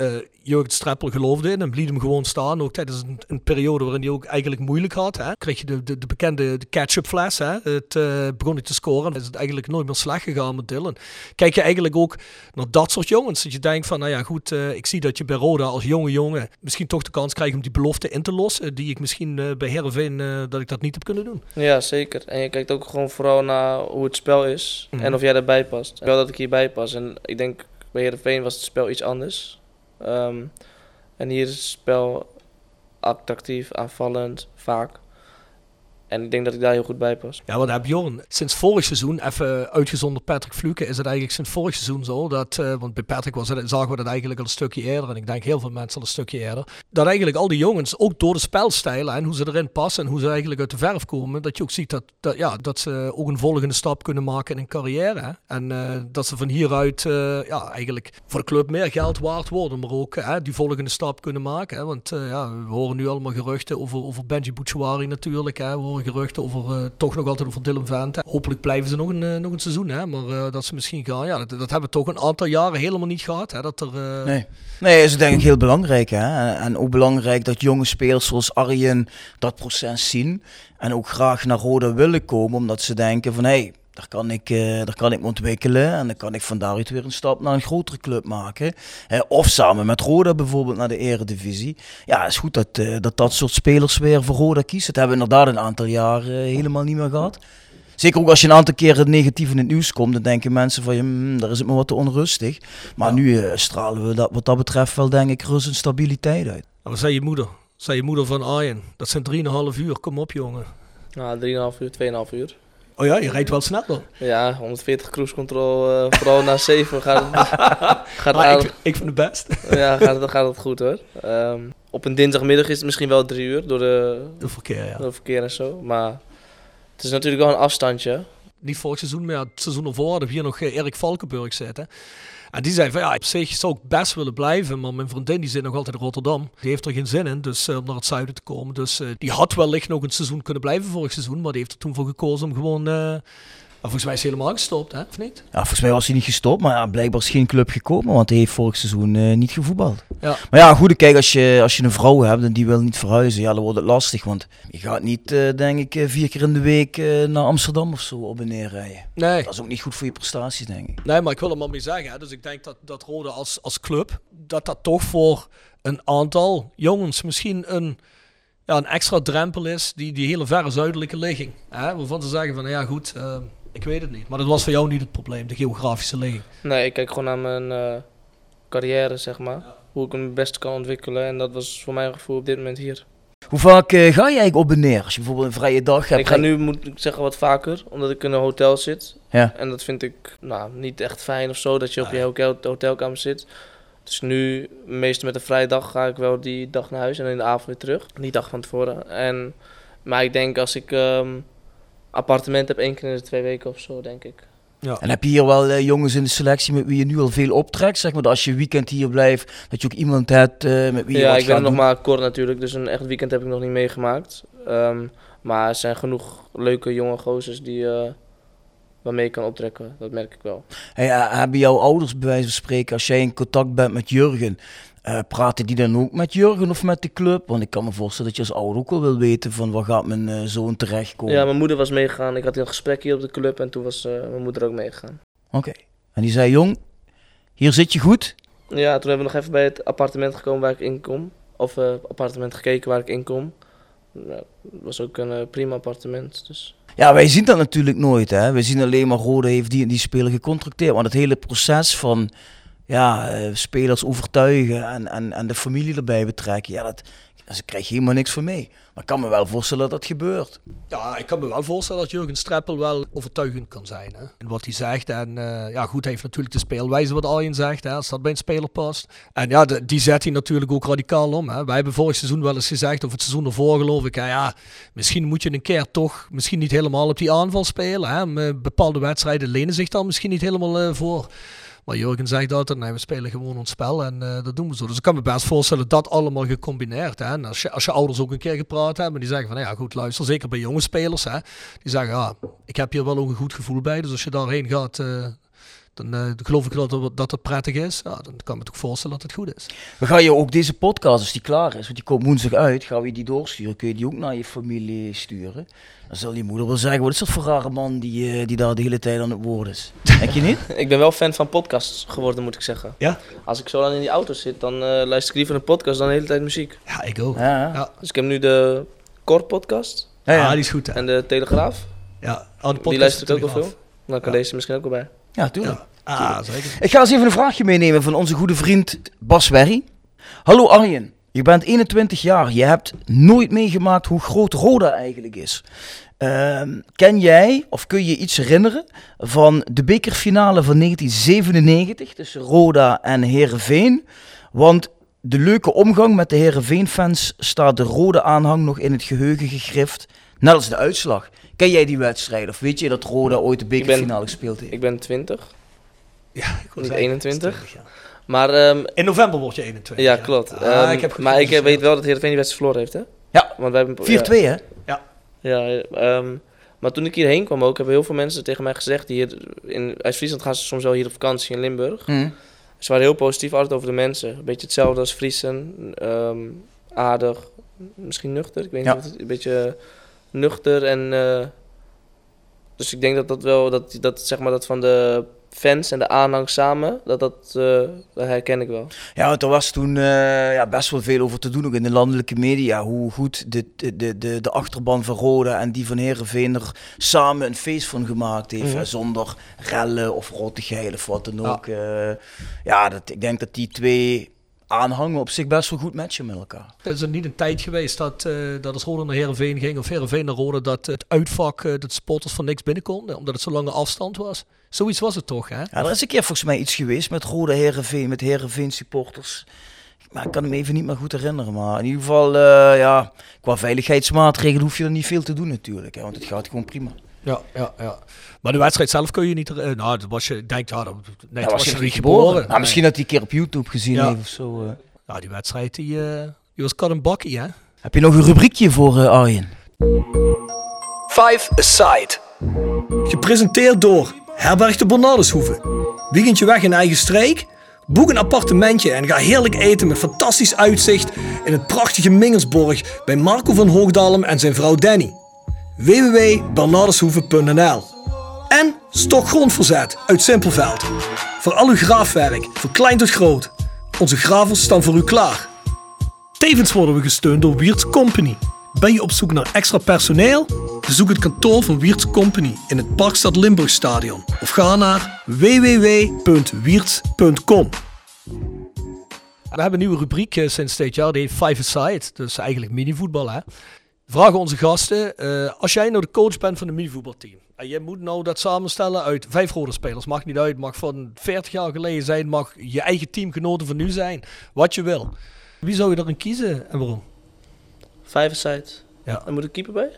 eh Jurgen Streppel geloofde in en liet hem gewoon staan. Ook tijdens een, een periode waarin hij ook eigenlijk moeilijk had. Hè. Kreeg je de, de, de bekende de ketchup fles. Hè. Het eh, begon hij te scoren. Is het eigenlijk nooit meer slecht gegaan met Dylan. Kijk je eigenlijk ook naar dat soort jongens. Dat je denkt van, nou ja goed, eh, ik zie dat je bij Roda als jonge jongen misschien toch de kans krijgt om die belofte in te lossen. Die ik misschien bij Heerenveen, eh, dat ik dat niet heb kunnen doen. Ja, zeker. En je kijkt ook gewoon vooral naar hoe het spel is Mhm. en of jij erbij past. Wel dat ik hierbij pas. En ik denk bij Heerenveen was het spel iets anders. Ehm, en hier is het spel attractief, aanvallend, vaak. En ik denk dat ik daar heel goed bij pas. Ja, wat heb Jorn? Sinds vorig seizoen, even uitgezonderd Patrick Fluke, is het eigenlijk sinds vorig seizoen zo. Dat, eh, want bij Patrick was het, zagen we dat eigenlijk al een stukje eerder. En ik denk heel veel mensen al een stukje eerder. Dat eigenlijk al die jongens, ook door de spelstijlen en hoe ze erin passen en hoe ze eigenlijk uit de verf komen. Dat je ook ziet dat, dat, ja, dat ze ook een volgende stap kunnen maken in hun carrière. En eh, dat ze van hieruit eh, ja, eigenlijk voor de club meer geld waard worden. Maar ook die volgende stap kunnen maken. Hè. Want ja, we horen nu allemaal geruchten over, over Benji Bouchouari natuurlijk. Hè. We horen geruchten over, eh, toch nog altijd over Dylan Vente. Hopelijk blijven ze nog een, eh, nog een seizoen. Hè. Maar eh, dat ze misschien gaan, ja, dat, dat hebben we toch een aantal jaren helemaal niet gehad. Hè. Dat er, Nee. Nee, is denk ik heel belangrijk. Hè? En ook belangrijk dat jonge spelers zoals Arjen dat proces zien. En ook graag naar Roda willen komen, omdat ze denken van hé, hey, daar, kan ik, eh, daar kan ik me ontwikkelen. En dan kan ik van daaruit weer een stap naar een grotere club maken. Hè, of samen met Roda bijvoorbeeld naar de eredivisie. Ja, het is goed dat, eh, dat dat soort spelers weer voor Roda kiezen. Dat hebben we inderdaad een aantal jaar eh, helemaal niet meer gehad. Zeker ook als je een aantal keren negatief in het nieuws komt, dan denken mensen van, hmm, daar is het me wat te onrustig. Maar nu eh, stralen we dat, wat dat betreft wel, denk ik, rust en stabiliteit uit. Wat zei je moeder? Zei je moeder van Arjen? Dat zijn 3,5 uur. Kom op, jongen. Nou, 3,5 uur, 2,5 uur. Oh ja, je rijdt wel sneller. Ja, 140 cruise control, eh, vooral na 7 gaat het, gaat Maar aardig- ik, ik vind het best. Ja, gaat het, gaat het goed hoor. Ehm, op een dinsdagmiddag is het misschien wel drie uur door de, De verkeer, ja. door het verkeer en zo. Maar het is natuurlijk wel een afstandje. Niet vorig seizoen, maar ja, het seizoen ervoor hadden we hier nog eh, Erik Valkenburg zitten. En die zei van ja, op zich zou ik best willen blijven, maar mijn vriendin die zit nog altijd in Rotterdam. Die heeft er geen zin in, dus eh, om naar het zuiden te komen. Dus eh, die had wellicht nog een seizoen kunnen blijven vorig seizoen, maar die heeft er toen voor gekozen om gewoon... volgens mij is hij helemaal gestopt, hè? Of niet? Ja, volgens mij was hij niet gestopt, maar ja, blijkbaar is geen club gekomen, want hij heeft vorig seizoen eh, niet gevoetbald. Ja. Maar ja, goed, kijk, als je, als je een vrouw hebt en die wil niet verhuizen, ja, dan wordt het lastig, want je gaat niet, eh, denk ik, eh, vier keer in de week naar Amsterdam of zo op en neer rijden. Nee. Dat is ook niet goed voor je prestaties, denk ik. Nee, maar ik wil er maar mee zeggen. Hè. Dus ik denk dat, dat Rode als, als club, dat dat toch voor een aantal jongens misschien een, ja, een extra drempel is, die, die hele verre zuidelijke ligging. Hè. Waarvan ze zeggen van, ja goed, eh, ik weet het niet. Maar dat was voor jou niet het probleem, de geografische ligging. Nee, ik kijk gewoon naar mijn eh, carrière, zeg maar. Hoe ik me het beste kan ontwikkelen. En dat was voor mijn gevoel op dit moment hier. Hoe vaak eh, ga je eigenlijk op en neer? Als je bijvoorbeeld een vrije dag hebt. ik ga nu, moet ik zeggen, wat vaker. Omdat ik in een hotel zit. Ja. En dat vind ik nou, niet echt fijn of zo. Dat je op je hotel, hotelkamer zit. Dus nu, meestal met een vrije dag, ga ik wel die dag naar huis. En in de avond weer terug. Die dag van tevoren. En, maar ik denk als ik ehm appartement heb, één keer in de twee weken of zo, denk ik. En heb je hier wel eh, jongens in de selectie met wie je nu al veel optrekt? Zeg maar dat als je weekend hier blijft, dat je ook iemand hebt eh, met wie je Ja, wat ik ben er nog maar kort natuurlijk, dus een echt weekend heb ik nog niet meegemaakt. Ehm, maar er zijn genoeg leuke jonge gozers die, eh waarmee ik kan optrekken, dat merk ik wel. Hey, hebben jouw ouders bij wijze van spreken, als jij in contact bent met Jurgen Eh praten die dan ook met Jurgen of met de club? Want ik kan me voorstellen dat je als ouder ook wel wil weten van waar gaat mijn eh, zoon terechtkomen. Ja, mijn moeder was meegegaan. Ik had een gesprek hier op de club en toen was eh, mijn moeder ook meegegaan. Oké. En die zei, jong, hier zit je goed. Ja, toen hebben we nog even bij het appartement gekomen waar ik in kom. Of appartement gekeken waar ik in kom. Het was ook een prima appartement. Dus. Ja, wij zien dat natuurlijk nooit. Hè? Wij zien alleen maar Rode heeft die en die speler gecontracteerd. Want het hele proces van ja, eh, spelers overtuigen en, en, en de familie erbij betrekken, ja, dat, daar krijg je helemaal niks van mee. Maar ik kan me wel voorstellen dat dat gebeurt. Ja, ik kan me wel voorstellen dat Jurgen Streppel wel overtuigend kan zijn. Hè? Wat hij zegt. En eh, ja, goed, hij heeft natuurlijk de speelwijze wat Arjen zegt. Hè, als dat bij een speler past. En ja, die zet hij natuurlijk ook radicaal om. Hè. Wij hebben vorig seizoen wel eens gezegd, of het seizoen ervoor geloof ik. ja, misschien moet je een keer toch, misschien niet helemaal op die aanval spelen. Hè. Maar Bepaalde wedstrijden lenen zich dan misschien niet helemaal eh, voor. Maar Jurgen zegt en nee, we spelen gewoon ons spel en eh, dat doen we zo. Dus ik kan me best voorstellen dat allemaal gecombineerd. Hè. En als, je, als je ouders ook een keer gepraat hebben, die zeggen van, nou ja goed, luister, zeker bij jonge spelers. Hè, die zeggen, ja, ik heb hier wel ook een goed gevoel bij. Dus als je daarheen gaat, eh, dan eh, geloof ik dat dat het prettig is. Ja, dan kan ik me toch voorstellen dat het goed is. We gaan je ook deze podcast, als die klaar is, want die komt woensdag uit, gaan we die doorsturen. Kun je die ook naar je familie sturen? Dan zal je moeder wel zeggen, wat is dat voor rare man die, eh, die daar de hele tijd aan het woord is? Denk je niet? Ik ben wel fan van podcasts geworden, moet ik zeggen. Ja? Als ik zo lang in die auto zit, dan eh, luister ik liever een podcast dan de hele tijd muziek. Ja, ik ook. Ja. Dus ik heb nu de Core podcast Ja, ja. Ah, die is goed hè. en de Telegraaf. Ja, oh, de podcast Die luister ik ook wel veel. Dan kan Ja. deze misschien ook wel bij. Ja, tuurlijk. Ah, zeker. Ik ga eens even een vraagje meenemen van onze goede vriend Bas Werry. Hallo Arjen, je bent 21 jaar. Je hebt nooit meegemaakt hoe groot Roda eigenlijk is. Ehm, ken jij of kun je iets herinneren van de bekerfinale van 1997 tussen Roda en Herenveen? Want de leuke omgang met de Herenveen-fans staat de rode aanhang nog in het geheugen gegrift. Net als de uitslag. Ken jij die wedstrijd? Of weet je dat Roda ooit de bekerfinale gespeeld heeft? Ik ben 20. Ja, ik Niet zeggen, 21? 20, ja. Maar ehm, In november word je 21. ja, klopt. Ah, Ehm, ik heb goed maar ik eh, weet wel dat Heerenveen die wedstrijd verloren heeft, hè? Ja. Want wij hebben, 4-2 hè? Ja, ehm, maar toen ik hierheen kwam ook, hebben heel veel mensen tegen mij gezegd, die hier in, uit Friesland gaan ze soms wel hier op vakantie in Limburg. Hm. Ze waren heel positief altijd over de mensen. Een beetje hetzelfde als Friesen. aardig, misschien nuchter. Ik weet Ja. niet, het- een beetje nuchter en... eh, dus ik denk dat dat wel, dat, dat zeg maar dat van de fans en de aanhang samen, dat dat, eh, dat herken ik wel. Ja, want er was toen eh, ja, best wel veel over te doen, ook in de landelijke media. Hoe goed de, de, de, de, achterban van Roda en die van Herenveen er samen een feest van gemaakt heeft. Mhm. hè, Zonder rellen of rottigheid of wat dan ook. Ja, ja dat, ik denk dat die twee aanhangen op zich best wel goed matchen met elkaar. Is er niet een tijd geweest dat, eh, dat als Rode naar Heerenveen ging of Heerenveen naar Rode, dat het uitvak, eh, dat de supporters van niks binnen konden, omdat het zo lange afstand was? Zoiets was het toch, hè? Ja, er is een keer volgens mij iets geweest met Roda Herenveen, met Herenveen supporters. Maar ik kan hem even niet meer goed herinneren. Maar in ieder geval, eh, ja, qua veiligheidsmaatregelen hoef je er niet veel te doen natuurlijk. Hè, want het gaat gewoon prima. Ja, ja, ja. Maar de wedstrijd zelf kun je niet... eh, nou, dat was je... Ik denk, ja, dat, nee, Ja, toen was je nog niet geboren? Nou, Nee. misschien dat hij een keer op YouTube gezien Ja. heeft of zo. eh. Ja, die wedstrijd, die, eh, die was kat en bakkie, hè? Heb je nog een rubriekje voor Arjen? Five Aside. Gepresenteerd door Herberg de Bernardeshoeve. Weekendje weg in eigen streek? Boek een appartementje en ga heerlijk eten met fantastisch uitzicht in het prachtige Mingelsborg bij Marco van Hoogdalem en zijn vrouw Danny. www.bernardeshoeve.nl En Stokgrondverzet uit Simpelveld. Voor al uw graafwerk, van klein tot groot. Onze gravels staan voor u klaar. Tevens worden we gesteund door Wiert's Company. Ben je op zoek naar extra personeel? Bezoek het kantoor van Wiert's Company in het Parkstad Limburg Stadion of ga naar www.wiertz.com. We hebben een nieuwe rubriek eh, sinds dit jaar, die heet Five Aside. Dus eigenlijk minivoetbal, hè. Vragen onze gasten, eh, als jij nou de coach bent van een minivoetbalteam en je moet nou dat samenstellen uit vijf rode spelers, mag niet uit, mag van 40 jaar geleden zijn, mag je eigen teamgenoten van nu zijn, wat je wil. Wie zou je erin kiezen en waarom? Vijf side. Ja. En moet ik keeper bij?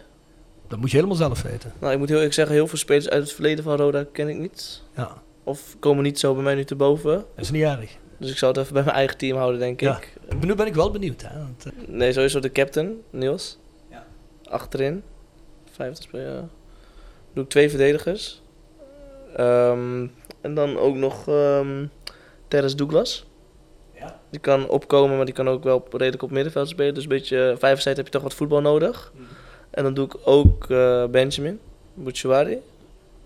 Dat moet je helemaal zelf weten. Nou, ik moet heel eerlijk zeggen, heel veel spelers uit het verleden van Roda ken ik niet. Ja, Of komen niet zo bij mij nu te boven. dat is niet erg. Dus ik zou het even bij mijn eigen team houden, denk Ja. ik. Nu ben ik wel benieuwd. Hè? Want, eh, Nee, sowieso de captain, Niels. Ja. Achterin. Vijftig spelen. Doe ik twee verdedigers. Ehm, en dan ook nog ehm Terrence Douglas. Die kan opkomen, maar die kan ook wel redelijk op middenveld spelen. Dus een beetje uh, vijfzijde heb je toch wat voetbal nodig. En dan doe ik ook eh, Benjamin, Bouchouari,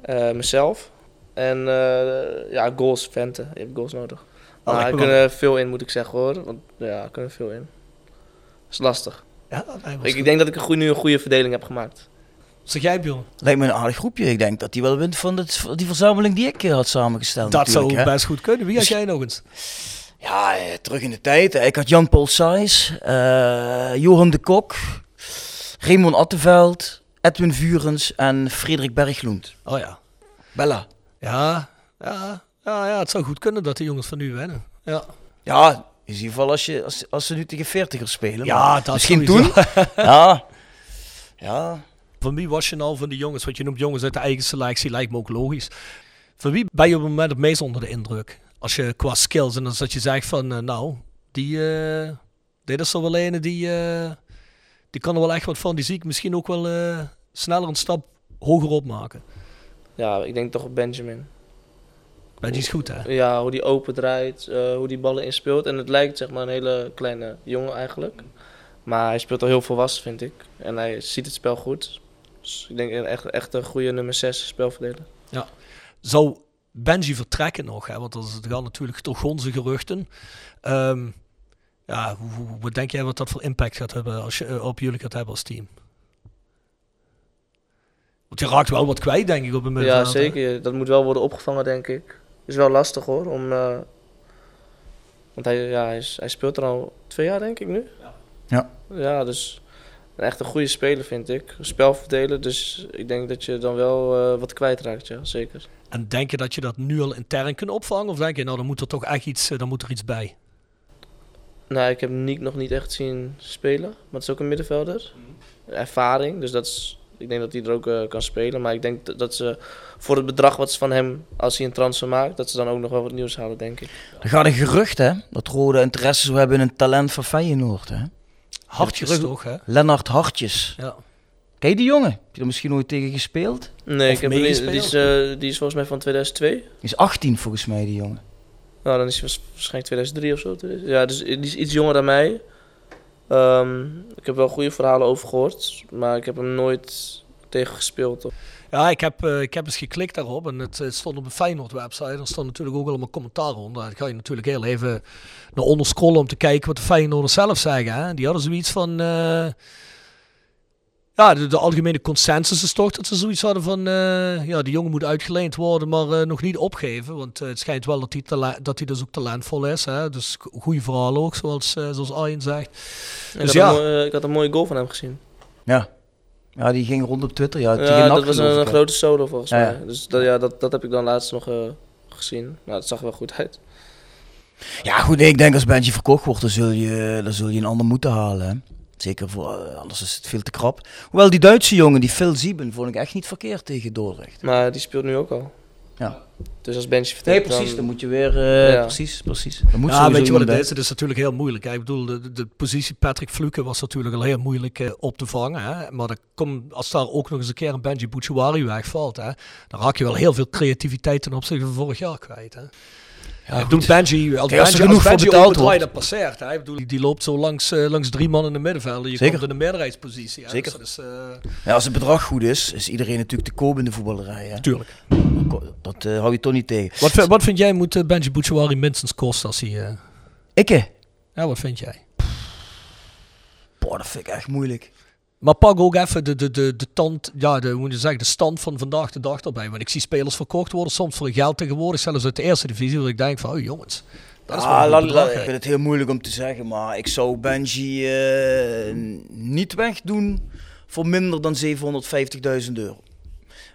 eh, mezelf. En eh, ja, goals, venten. Je hebt goals nodig. Oh, Maar lijkt er kunnen veel in, moet ik zeggen hoor. Want ja, er kunnen veel in. Dat is lastig. Ja, dat lijkt me Ik, denk dat ik een goede, nu een goede verdeling heb gemaakt. Zeg jij, Bjorn? Lijkt me een aardig groepje. Ik denk dat die wel wint van het, die verzameling die ik eh, had samengesteld. Dat zou hè. best goed kunnen. Wie had Dus- jij nog eens? Ja, eh, terug in de tijd. hè. Ik had Jan-Paul Sijs, eh, Johan de Kok, Raymond Atteveld, Edwin Vurens en Frederik Berglund. Oh ja. Bella. Ja, ja, ja, ja, het zou goed kunnen dat de jongens van nu winnen. Ja, Ja, in ieder geval als, je, als, als ze nu tegen 40ers spelen. ja dat misschien toen. ja. Ja. Van wie was je nou van de jongens? Want je noemt jongens uit de eigen selectie, lijkt me ook logisch. Van wie ben je op het moment het meest onder de indruk? Als je qua skills en dan dat je zegt van, eh, nou, die, eh dit is er wel een die, eh, die kan er wel echt wat van. Die zie ik misschien ook wel eh, sneller een stap hoger opmaken. Ja, ik denk toch Benjamin. Maar die is goed, hè? Ja, hoe die open draait, eh, hoe die ballen inspeelt. En het lijkt zeg maar een hele kleine jongen eigenlijk. Maar hij speelt al heel volwassen, vind ik. En hij ziet het spel goed. Dus ik denk echt, echt een goede nummer 6 spelverdeler. Zou Benji vertrekken nog? Hè? Want er is- gaan natuurlijk toch gonze geruchten. Ehm, ja, hoe, wat denk jij wat dat voor impact gaat hebben als je, eh, op jullie gaat hebben als team? Want je raakt wel wat kwijt, denk ik, op een Ja, middenveld. hè? zeker. Dat moet wel worden opgevangen, denk ik. Is wel lastig hoor. Om, eh, want hij, ja, hij, is, hij speelt er al twee jaar, denk ik nu. Ja. Ja, dus een echt een goede speler, vind ik. Een spelverdeler. Dus ik denk dat je dan wel eh, wat kwijtraakt, ja, zeker. En denk je dat je dat nu al intern kunt opvangen? Of denk je, nou, dan moet er toch echt iets, eh, dan moet er iets bij? Nou, ik heb Niek nog niet echt zien spelen. Maar het is ook een middenvelder. Ervaring, dus dat is, ik denk dat hij er ook eh, kan spelen. Maar ik denk dat, dat ze voor het bedrag wat ze van hem, als hij een transfer maakt, dat ze dan ook nog wel wat nieuws halen, denk ik. Er gaat een gerucht, hè, dat Rode interesse zou hebben in een talent van Feyenoord, hè. Hartjes toch, hè? Lennart Hartjes. Ja. Ken je die jongen? Heb je er misschien ooit tegen gespeeld? Nee, Of ik heb er niet- die, is, eh, die is volgens mij van 2002. Die is 18 volgens mij, die jongen. Nou, dan is hij waars- waarschijnlijk 2003 of zo. Ja, dus die is iets jonger dan mij. Ehm, ik heb wel goede verhalen over gehoord, maar ik heb hem nooit tegen gespeeld. Ja, ik heb, eh, ik heb eens geklikt daarop en het, stond op een Feyenoord website. Er stond natuurlijk ook allemaal commentaar onder. Dan ga je natuurlijk heel even naar onder scrollen om te kijken wat de Feyenoorders zelf zeggen. Hè? Die hadden zoiets van... eh, ja, de, de algemene consensus is toch dat ze zoiets hadden van... eh, ja, die jongen moet uitgeleend worden, maar eh, nog niet opgeven. Want eh, het schijnt wel dat hij, tala- dat hij dus ook talentvol is. Hè? Dus goede verhalen ook, zoals, eh, zoals Arjen zegt. Ik, Dus had ja. een ik had een mooie goal van hem gezien. Ja. Ja, die ging rond op Twitter. Ja, dat was een, ik, grote solo volgens Ja, ja. mij. Dus dat, ja, dat, dat heb ik dan laatst nog eh, gezien. Nou, dat zag er wel goed uit. Ja, goed, nee, ik denk als Benji verkocht wordt, dan zul je, dan zul je een ander moeten halen. Hè. Zeker voor, eh, anders is het veel te krap. Hoewel die Duitse jongen, die Phil Zieben, vond ik echt niet verkeerd tegen Dordrecht. Maar die speelt nu ook al. Ja. Dus als Benji Nee, vertrekt, precies, dan dan... moet je weer, eh, Ja. precies, precies. Dan moet Ja, weet je wat het is? Het is natuurlijk heel moeilijk. hè. Ik bedoel, de, de- de positie Patrick Fluke was natuurlijk al heel moeilijk eh, op te vangen. Hè? Maar dan kom, als daar ook nog eens een keer een Benji Bouchouari wegvalt, hè, dan raak je wel heel veel creativiteit ten opzichte van vorig jaar kwijt. Hè? Ja, ik Benji, als Kijk, als er Benji, genoeg als voor Benji betaald dat passeert. Hè? Bedoel, die, die loopt zo langs, eh, langs drie man in de middenveld. Je Zeker. komt in de meerderheidspositie. Hè? Zeker. Dus eh, Ja, als het bedrag goed is, is iedereen natuurlijk te koop in de voetballerij. Hè. tuurlijk. Dat eh, hou je toch niet tegen. Wat, vind- wat vind jij moet Benji Bouchouari minstens kosten als hij... eh, Ikke? ja, wat vind jij? Boah, dat vind ik echt moeilijk. Maar pak ook even de, de, de, de tand, ja, de, hoe moet je zeggen, de stand van vandaag de dag erbij. Want ik zie spelers verkocht worden, soms voor geld tegenwoordig, zelfs uit de eerste divisie, waar ik denk van, oh jongens, dat is wel Ah, een la- la- ik vind het heel moeilijk om te zeggen, maar ik zou Benji eh, niet wegdoen voor minder dan 750.000 euro.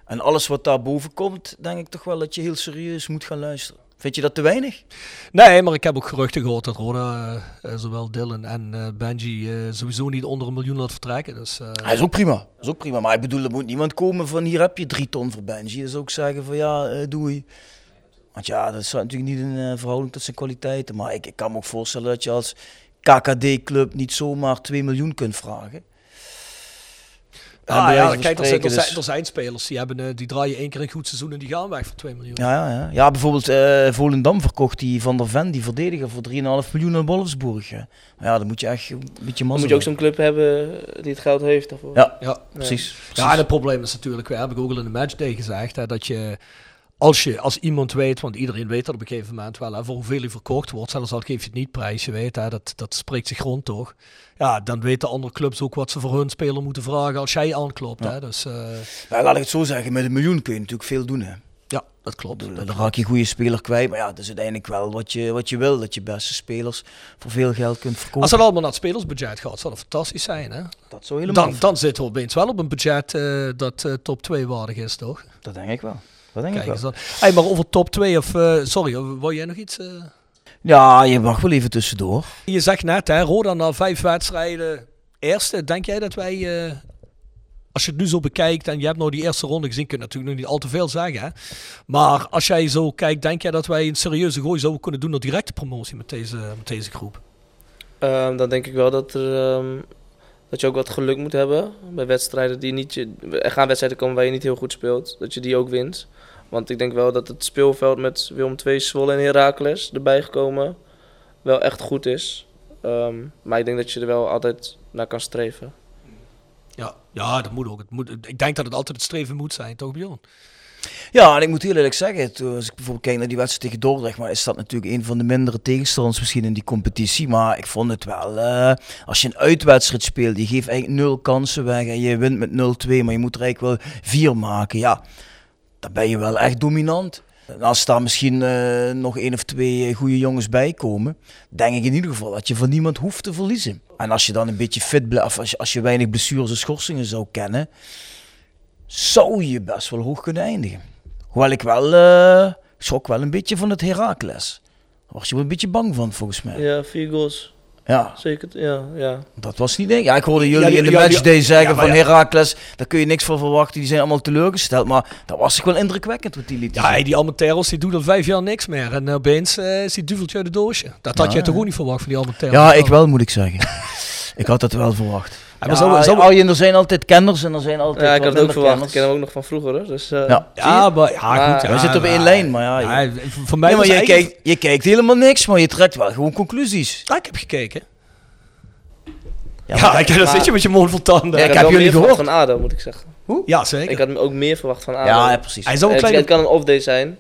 En alles wat daarboven komt, denk ik toch wel dat je heel serieus moet gaan luisteren. Vind je dat te weinig? Nee, maar ik heb ook geruchten gehoord dat Roda, eh, eh, zowel Dylan en eh, Benji, eh, sowieso niet onder een miljoen laat vertrekken. Dus, eh, Hij is ook prima. Dat is ook prima. Maar ik bedoel, er moet niemand komen van hier heb je drie ton voor Benji. Dus ook zeggen van ja, doei. Want ja, dat is natuurlijk niet een verhouding tot zijn kwaliteiten. Maar ik, ik kan me ook voorstellen dat je als KKD-club niet zomaar 2 miljoen kunt vragen. Bij Ja, kijk, er zijn, er, dus- er zijn spelers die, hebben, eh, die draaien één keer een goed seizoen en die gaan weg voor 2 miljoen. Ja, ja, ja. ja bijvoorbeeld eh, Volendam verkocht die Van der Ven, die verdediger, voor 3,5 miljoen naar Wolfsburg. hè. Ja, dan moet je echt een beetje Dan mazzel moet je ook zo'n club hebben die het geld heeft daarvoor. Ja, Ja. precies. Ja, en het probleem is natuurlijk, weer, heb ik ook al in de matchday gezegd, hè, dat je als, je als iemand weet, want iedereen weet dat op een gegeven moment wel, hè, voor hoeveel hij verkocht wordt, zelfs al geef je het niet prijs, je weet, hè, dat, dat spreekt zich rond toch. Ja, dan weten andere clubs ook wat ze voor hun speler moeten vragen als jij aanklopt. Hè, dus Ja, laat ik het zo zeggen, met een miljoen kun je natuurlijk veel doen. Hè. ja, dat klopt. Dan dan raak je een goede speler kwijt. Maar ja, dat is uiteindelijk wel wat je, wat je wil. Dat je beste spelers voor veel geld kunt verkopen. Als het allemaal naar het spelersbudget gaat, zou dat fantastisch zijn. Hè? dat zou helemaal. Dan, dan zitten we opeens wel op een budget eh, dat eh, top 2 waardig is, toch? Dat denk ik wel. Dat denk Kijk ik wel. dan. Hey, maar over top 2 of... eh, sorry, wou jij nog iets... eh? Ja, je mag wel even tussendoor. Je zegt net, hè, Roda na vijf wedstrijden eerste. Denk jij dat wij, eh, als je het nu zo bekijkt en je hebt nou die eerste ronde gezien, kun je natuurlijk nog niet al te veel zeggen. Hè? Maar als jij zo kijkt, denk jij dat wij een serieuze gooi zouden kunnen doen naar directe promotie met deze, met deze groep? Ehm, dan denk ik wel dat, er, ehm, dat je ook wat geluk moet hebben bij wedstrijden die niet. Je, er gaan wedstrijden komen waar je niet heel goed speelt, dat je die ook wint. Want ik denk wel dat het speelveld met Willem II, Zwolle en Heracles erbij gekomen wel echt goed is. Ehm, maar ik denk dat je er wel altijd naar kan streven. Ja, ja dat moet ook. Het moet, ik denk dat het altijd het streven moet zijn, toch Bjorn? Ja, en ik moet heel eerlijk zeggen, toen- als ik bijvoorbeeld kijk naar die wedstrijd tegen Dordrecht, maar is dat natuurlijk een van de mindere tegenstanders misschien in die competitie. Maar ik vond het wel, eh, als je een uitwedstrijd speelt, je geeft eigenlijk nul kansen weg en je wint met 0-2, maar je moet er eigenlijk wel vier maken. Ja, dan ben je wel echt dominant. Als daar misschien eh, nog één of twee goede jongens bij komen, denk ik in ieder geval dat je van niemand hoeft te verliezen. En als je dan een beetje fit blijft, als je, als je weinig blessures en schorsingen zou kennen, zou je best wel hoog kunnen eindigen. Hoewel ik wel, eh schrok wel een beetje van het Herakles. Daar was je wel een beetje bang van, volgens mij. Ja, vier goals. Ja, Zeker. Ja, ja. dat was niet denk ik. Ja, ik hoorde jullie Ja, in de ja, ja, matchday zeggen ja, van ja. Herakles, daar kun je niks van verwachten. Die zijn allemaal teleurgesteld. Maar dat was toch wel indrukwekkend wat die lieten Ja, hey, die Almenteros die doet al vijf jaar niks meer. En opeens eh, is die duveltje uit de doosje. Dat had je ja. toch ook niet verwacht van die Almenteros? Ja, ik wel, moet ik zeggen. ik had dat wel verwacht. Ja, Ja, maar zo- zo- Arjen, er zijn altijd kenners en er zijn altijd ja, ik had het ook verwacht. Ik ken hem ook nog van vroeger. Hoor. Dus, eh, Ja. Ja, maar ja, goed. We ja, zitten op één ja, lijn, maar ja. Ja, je- voor mij Nee, maar was je eigenlijk- kijkt, je kijkt helemaal niks, maar je trekt wel gewoon conclusies. Ja, ik heb gekeken. Ja, Ja, maar- ik, dan maar- zit je met je mond vol tanden. Ja, ik heb jullie meer verwacht gehoord. van ADO, moet ik zeggen. Ja, zeker. Ik had ook meer verwacht van ADO. Ja, ja, precies. Hij is ook een Eh, kleine... Het kan een off-day zijn.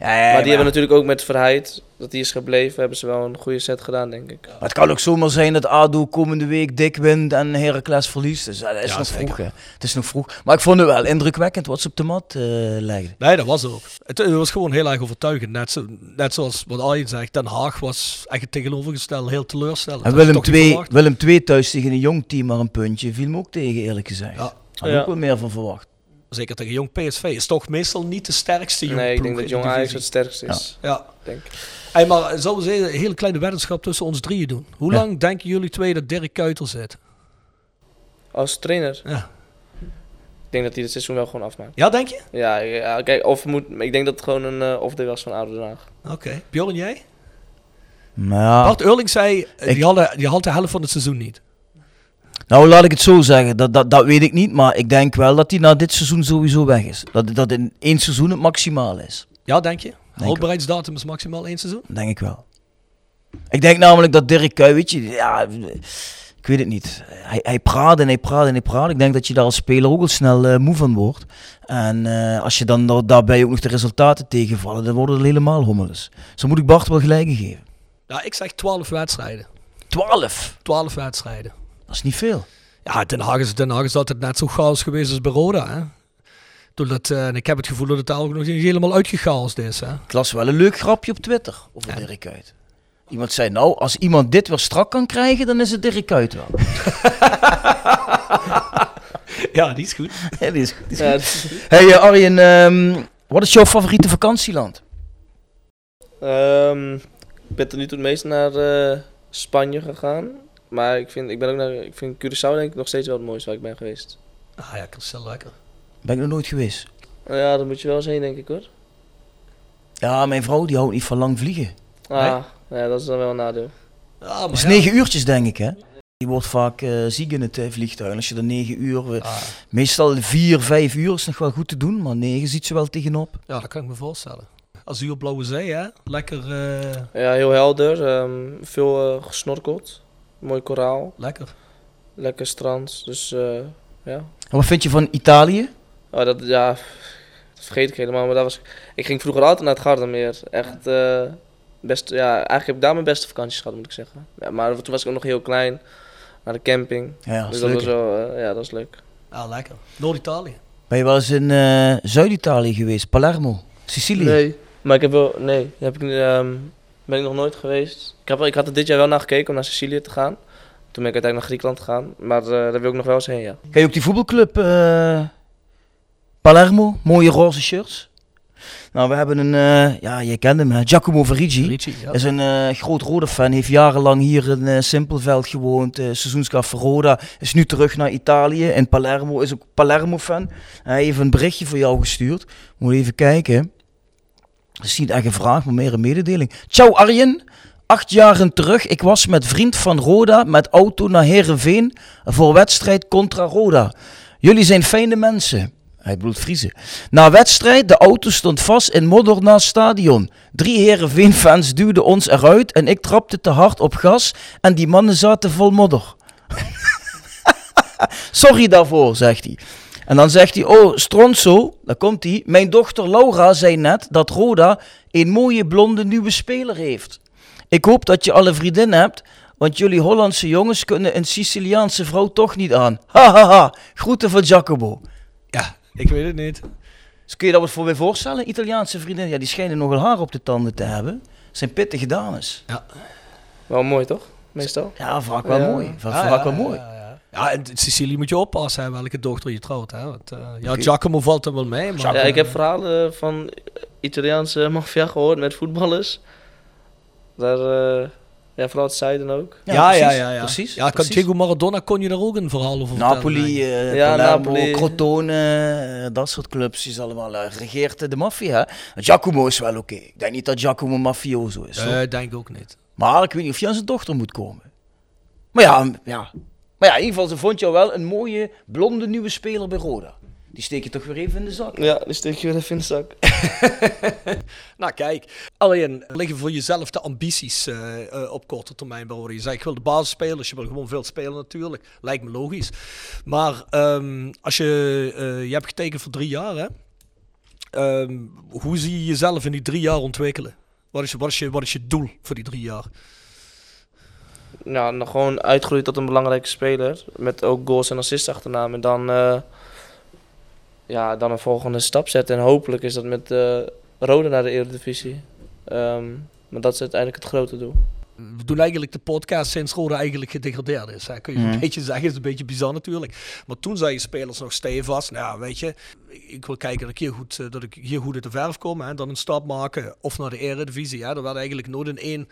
Ja, ja, maar die hebben natuurlijk ook met Verheid, dat die is gebleven, hebben ze wel een goede set gedaan, denk ik. Maar het kan ook zomaar zijn dat ADO komende week dik wint en Heracles verliest. Dus eh, dat is Ja, nog zeker. vroeg. Hè. Het is nog vroeg. Maar ik vond het wel indrukwekkend wat ze op de mat eh legden. Nee, dat was ook. Het, het was gewoon heel erg overtuigend. Net, zo, net zoals wat Arjen zegt, Den Haag was echt het tegenovergestelde, heel teleurstellend. En Willem toch niet 2, verwacht. Willem 2 thuis tegen een jong team maar een puntje viel me ook tegen eerlijk gezegd. Ja. Had ik Ja. ook wel meer van verwacht. Zeker tegen jong PSV. Is toch meestal niet de sterkste jong nee, ik denk dat Jong de Ajax het sterkste is, Ja. denk. Hey, maar zullen we eens een hele kleine weddenschap tussen ons drieën doen? Hoe Ja. lang denken jullie twee dat Dirk Kuyter zit? Als trainer, Ja. ik denk dat hij het seizoen wel gewoon afmaakt. Ja, denk je? Ja, ja kijk, of moet, ik denk dat het gewoon een uh, off-day was van Oude Den Haag. Oké. Bjorn, jij? Maar ja, Bart Eurling zei, eh, Ik- die, hadden, die had de helft van het seizoen niet. Nou laat ik het zo zeggen, dat, dat, dat weet ik niet. Maar ik denk wel dat hij na dit seizoen sowieso weg is. Dat, dat in één seizoen het maximaal is. Ja, denk je? Houdbaarheidsdatum is maximaal één seizoen? Denk ik wel. Ik denk namelijk dat Dirk Kuyt, weet je, ja, ik weet het niet. Hij, hij praat en hij praat en hij praat. Ik denk dat je daar als speler ook al snel eh, moe van wordt. En eh, als je dan da- daarbij ook nog de resultaten tegenvallen, dan worden het helemaal hommeles. Zo moet ik Bart wel gelijk geven. Ja, ik zeg 12 wedstrijden. 12, 12 wedstrijden. Dat is niet veel. Ja, Den Haag is, Den Haag is altijd net zo chaos geweest als bij Roda. Hè? Doordat, eh, en ik heb het gevoel dat het daar ook nog niet helemaal uitgechaosd is. Hè? Ik las wel een leuk grapje op Twitter over Ja. Dirk Kuyt. Iemand zei, nou, als iemand dit weer strak kan krijgen, dan is het Dirk Kuyt wel. Ja, die is goed. ja, die is goed. die is Ja, goed. Hey eh, Arjen, ehm, wat is jouw favoriete vakantieland? Ehm, ik ben tot nu toe het meest naar eh, Spanje gegaan. Maar ik vind, ik ben ook naar, ik vind Curaçao denk ik nog steeds wel het mooiste waar ik ben geweest. Ah ja, Christel lekker. Ben ik nog nooit geweest. Ja, daar moet je wel eens heen denk ik hoor. Ja, mijn vrouw die houdt niet van lang vliegen. Ah, ja, dat is dan wel een nadeel. Ja, maar Dat is ja. negen uurtjes denk ik hè. Je wordt vaak uh, ziek in het uh, vliegtuig. Als je er negen uur, uh, meestal vier, vijf uur is nog wel goed te doen, maar negen ziet ze wel tegenop. Ja, dat kan ik me voorstellen. Azuurblauwe zee, hè? Lekker. Ja, heel helder. Um, veel gesnorkeld. Mooi koraal. Lekker. Lekker strand. Dus ja. En wat vind je van Italië? Oh, dat, ja, dat vergeet ik helemaal. Maar dat was, ik ging vroeger altijd naar het Gardameer. Echt best, ja, eigenlijk heb ik daar mijn beste vakanties gehad, moet ik zeggen. Ja, maar toen was ik ook nog heel klein, naar de camping. Ja, dat dus dat was wel, uh, ja, dat is leuk. Ja, lekker. Noord-Italië. Ben je wel eens in uh, Zuid-Italië geweest? Palermo, Sicilië? Nee, maar ik heb wel, nee, heb ik, um, ben ik nog nooit geweest. Ik, heb, ik had er dit jaar wel naar gekeken om naar Sicilië te gaan. Toen ben ik uiteindelijk naar Griekenland gegaan, maar uh, daar wil ik nog wel eens heen, ja. Ken je ook die voetbalclub Palermo? Mooie roze shirts? Nou, we hebben een, uh, ja, je kent hem, Giacomo Verigi. ja. Is een uh, groot rode fan, heeft jarenlang hier in uh, Simpelveld gewoond, uh, seizoenskaf Roda. Is nu terug naar Italië, in Palermo, is ook Palermo-fan. Hij heeft een berichtje voor jou gestuurd. Moet even kijken. Dat is niet echt een vraag, maar meer een mededeling. Ciao Arjen. Acht jaren terug, ik was met vriend van Roda met auto naar Herenveen voor wedstrijd contra Roda. Jullie zijn fijne mensen. Hij bedoelt Friese. Na wedstrijd, de auto stond vast in modder naast stadion. Drie Herenveen-fans duwden ons eruit en ik trapte te hard op gas en die mannen zaten vol modder. Sorry daarvoor, zegt hij. En dan zegt hij, oh Stronzo, daar komt hij. Mijn dochter Laura zei net dat Roda een mooie blonde nieuwe speler heeft. Ik hoop dat je alle vriendinnen hebt, want jullie Hollandse jongens kunnen een Siciliaanse vrouw toch niet aan. Hahaha, ha, ha. groeten van Giacomo. Ja, ik weet het niet. Dus kun je dat wat voor me voorstellen? Italiaanse vriendinnen, ja, die schijnen nogal haar op de tanden te hebben. zijn pittige dames. Ja. Wel mooi, toch? Meestal. Ja, vaak wel ja. mooi. Vaak, Ja, vaak ja, wel ja, mooi. Ja, ja. ja, en Sicilië moet je oppassen hè, welke dochter je trouwt. Hè? Want, uh, ja, Giacomo valt er wel mee. Maar, Ja, ik heb verhalen van Italiaanse maffia gehoord met voetballers. Daar, uh, ja, vooral het zuiden ook. Ja, ja, precies, ja, ja. precies, Ja, kan precies. Diego Maradona kon je daar ook een verhaal over Napoli, vertellen. eh Ja, Palermo, Napoli. Crotone, eh, dat soort clubs is allemaal uh, regeert de maffia. Giacomo is wel oké. Ik denk niet dat Giacomo mafioso is. Eh, denk ik ook niet. Maar ik weet niet of je aan zijn dochter moet komen. Maar ja, ja. Maar ja, in ieder geval, ze vond jou wel een mooie, blonde nieuwe speler bij Roda. Die steek je toch weer even in de zak. Ja, die steek je weer even in de zak. Nou, kijk. Alleen liggen voor jezelf de ambities eh, eh, op korte termijn bij Roda. Je zegt, ik wil de basis spelen, dus je wil gewoon veel spelen natuurlijk. Lijkt me logisch. Maar ehm, als je, eh, je hebt getekend voor drie jaar, hè? Ehm, hoe zie je jezelf in die drie jaar ontwikkelen? Wat is, je- wat, is je, wat is je doel voor die drie jaar? Nou, dan gewoon uitgroeien tot een belangrijke speler. Met ook goals en assists achternaam. En dan, eh, ja, dan een volgende stap zetten. En hopelijk is dat met eh Rode naar de Eredivisie. Ehm, maar dat is uiteindelijk het grote doel. We doen eigenlijk de podcast sinds Roda eigenlijk gedegradeerd is. Hè? Kun je Mhm. een beetje zeggen, is een beetje bizar natuurlijk. Maar toen zei je spelers nog stevast. Nou weet je, ik wil kijken dat ik hier goed, eh, dat ik hier goed uit de verf kom. Hè? Dan een stap maken of naar de eredivisie. Hè? Er werd eigenlijk nooit in één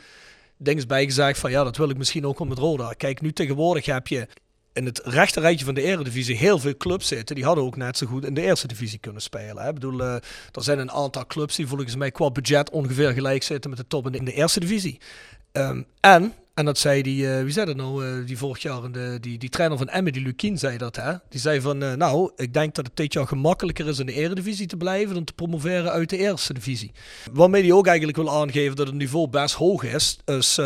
ding bij gezegd van ja, dat wil ik misschien ook wel met Roda. Kijk, nu tegenwoordig heb je in het rechte rijtje van de eredivisie heel veel clubs zitten. Die hadden ook net zo goed in de eerste divisie kunnen spelen. Hè? Ik bedoel, eh, er zijn een aantal clubs die volgens mij qua budget ongeveer gelijk zitten met de top in de, in de eerste divisie. Ehm, en, en dat zei die, eh, wie zei dat nou, eh, die vorig jaar, de, die, die trainer van Emmen, die Lukien, zei dat hè. Die zei van, eh, nou, ik denk dat het dit jaar gemakkelijker is in de eredivisie te blijven dan te promoveren uit de eerste divisie. Waarmee hij ook eigenlijk wil aangeven dat het niveau best hoog is. Dus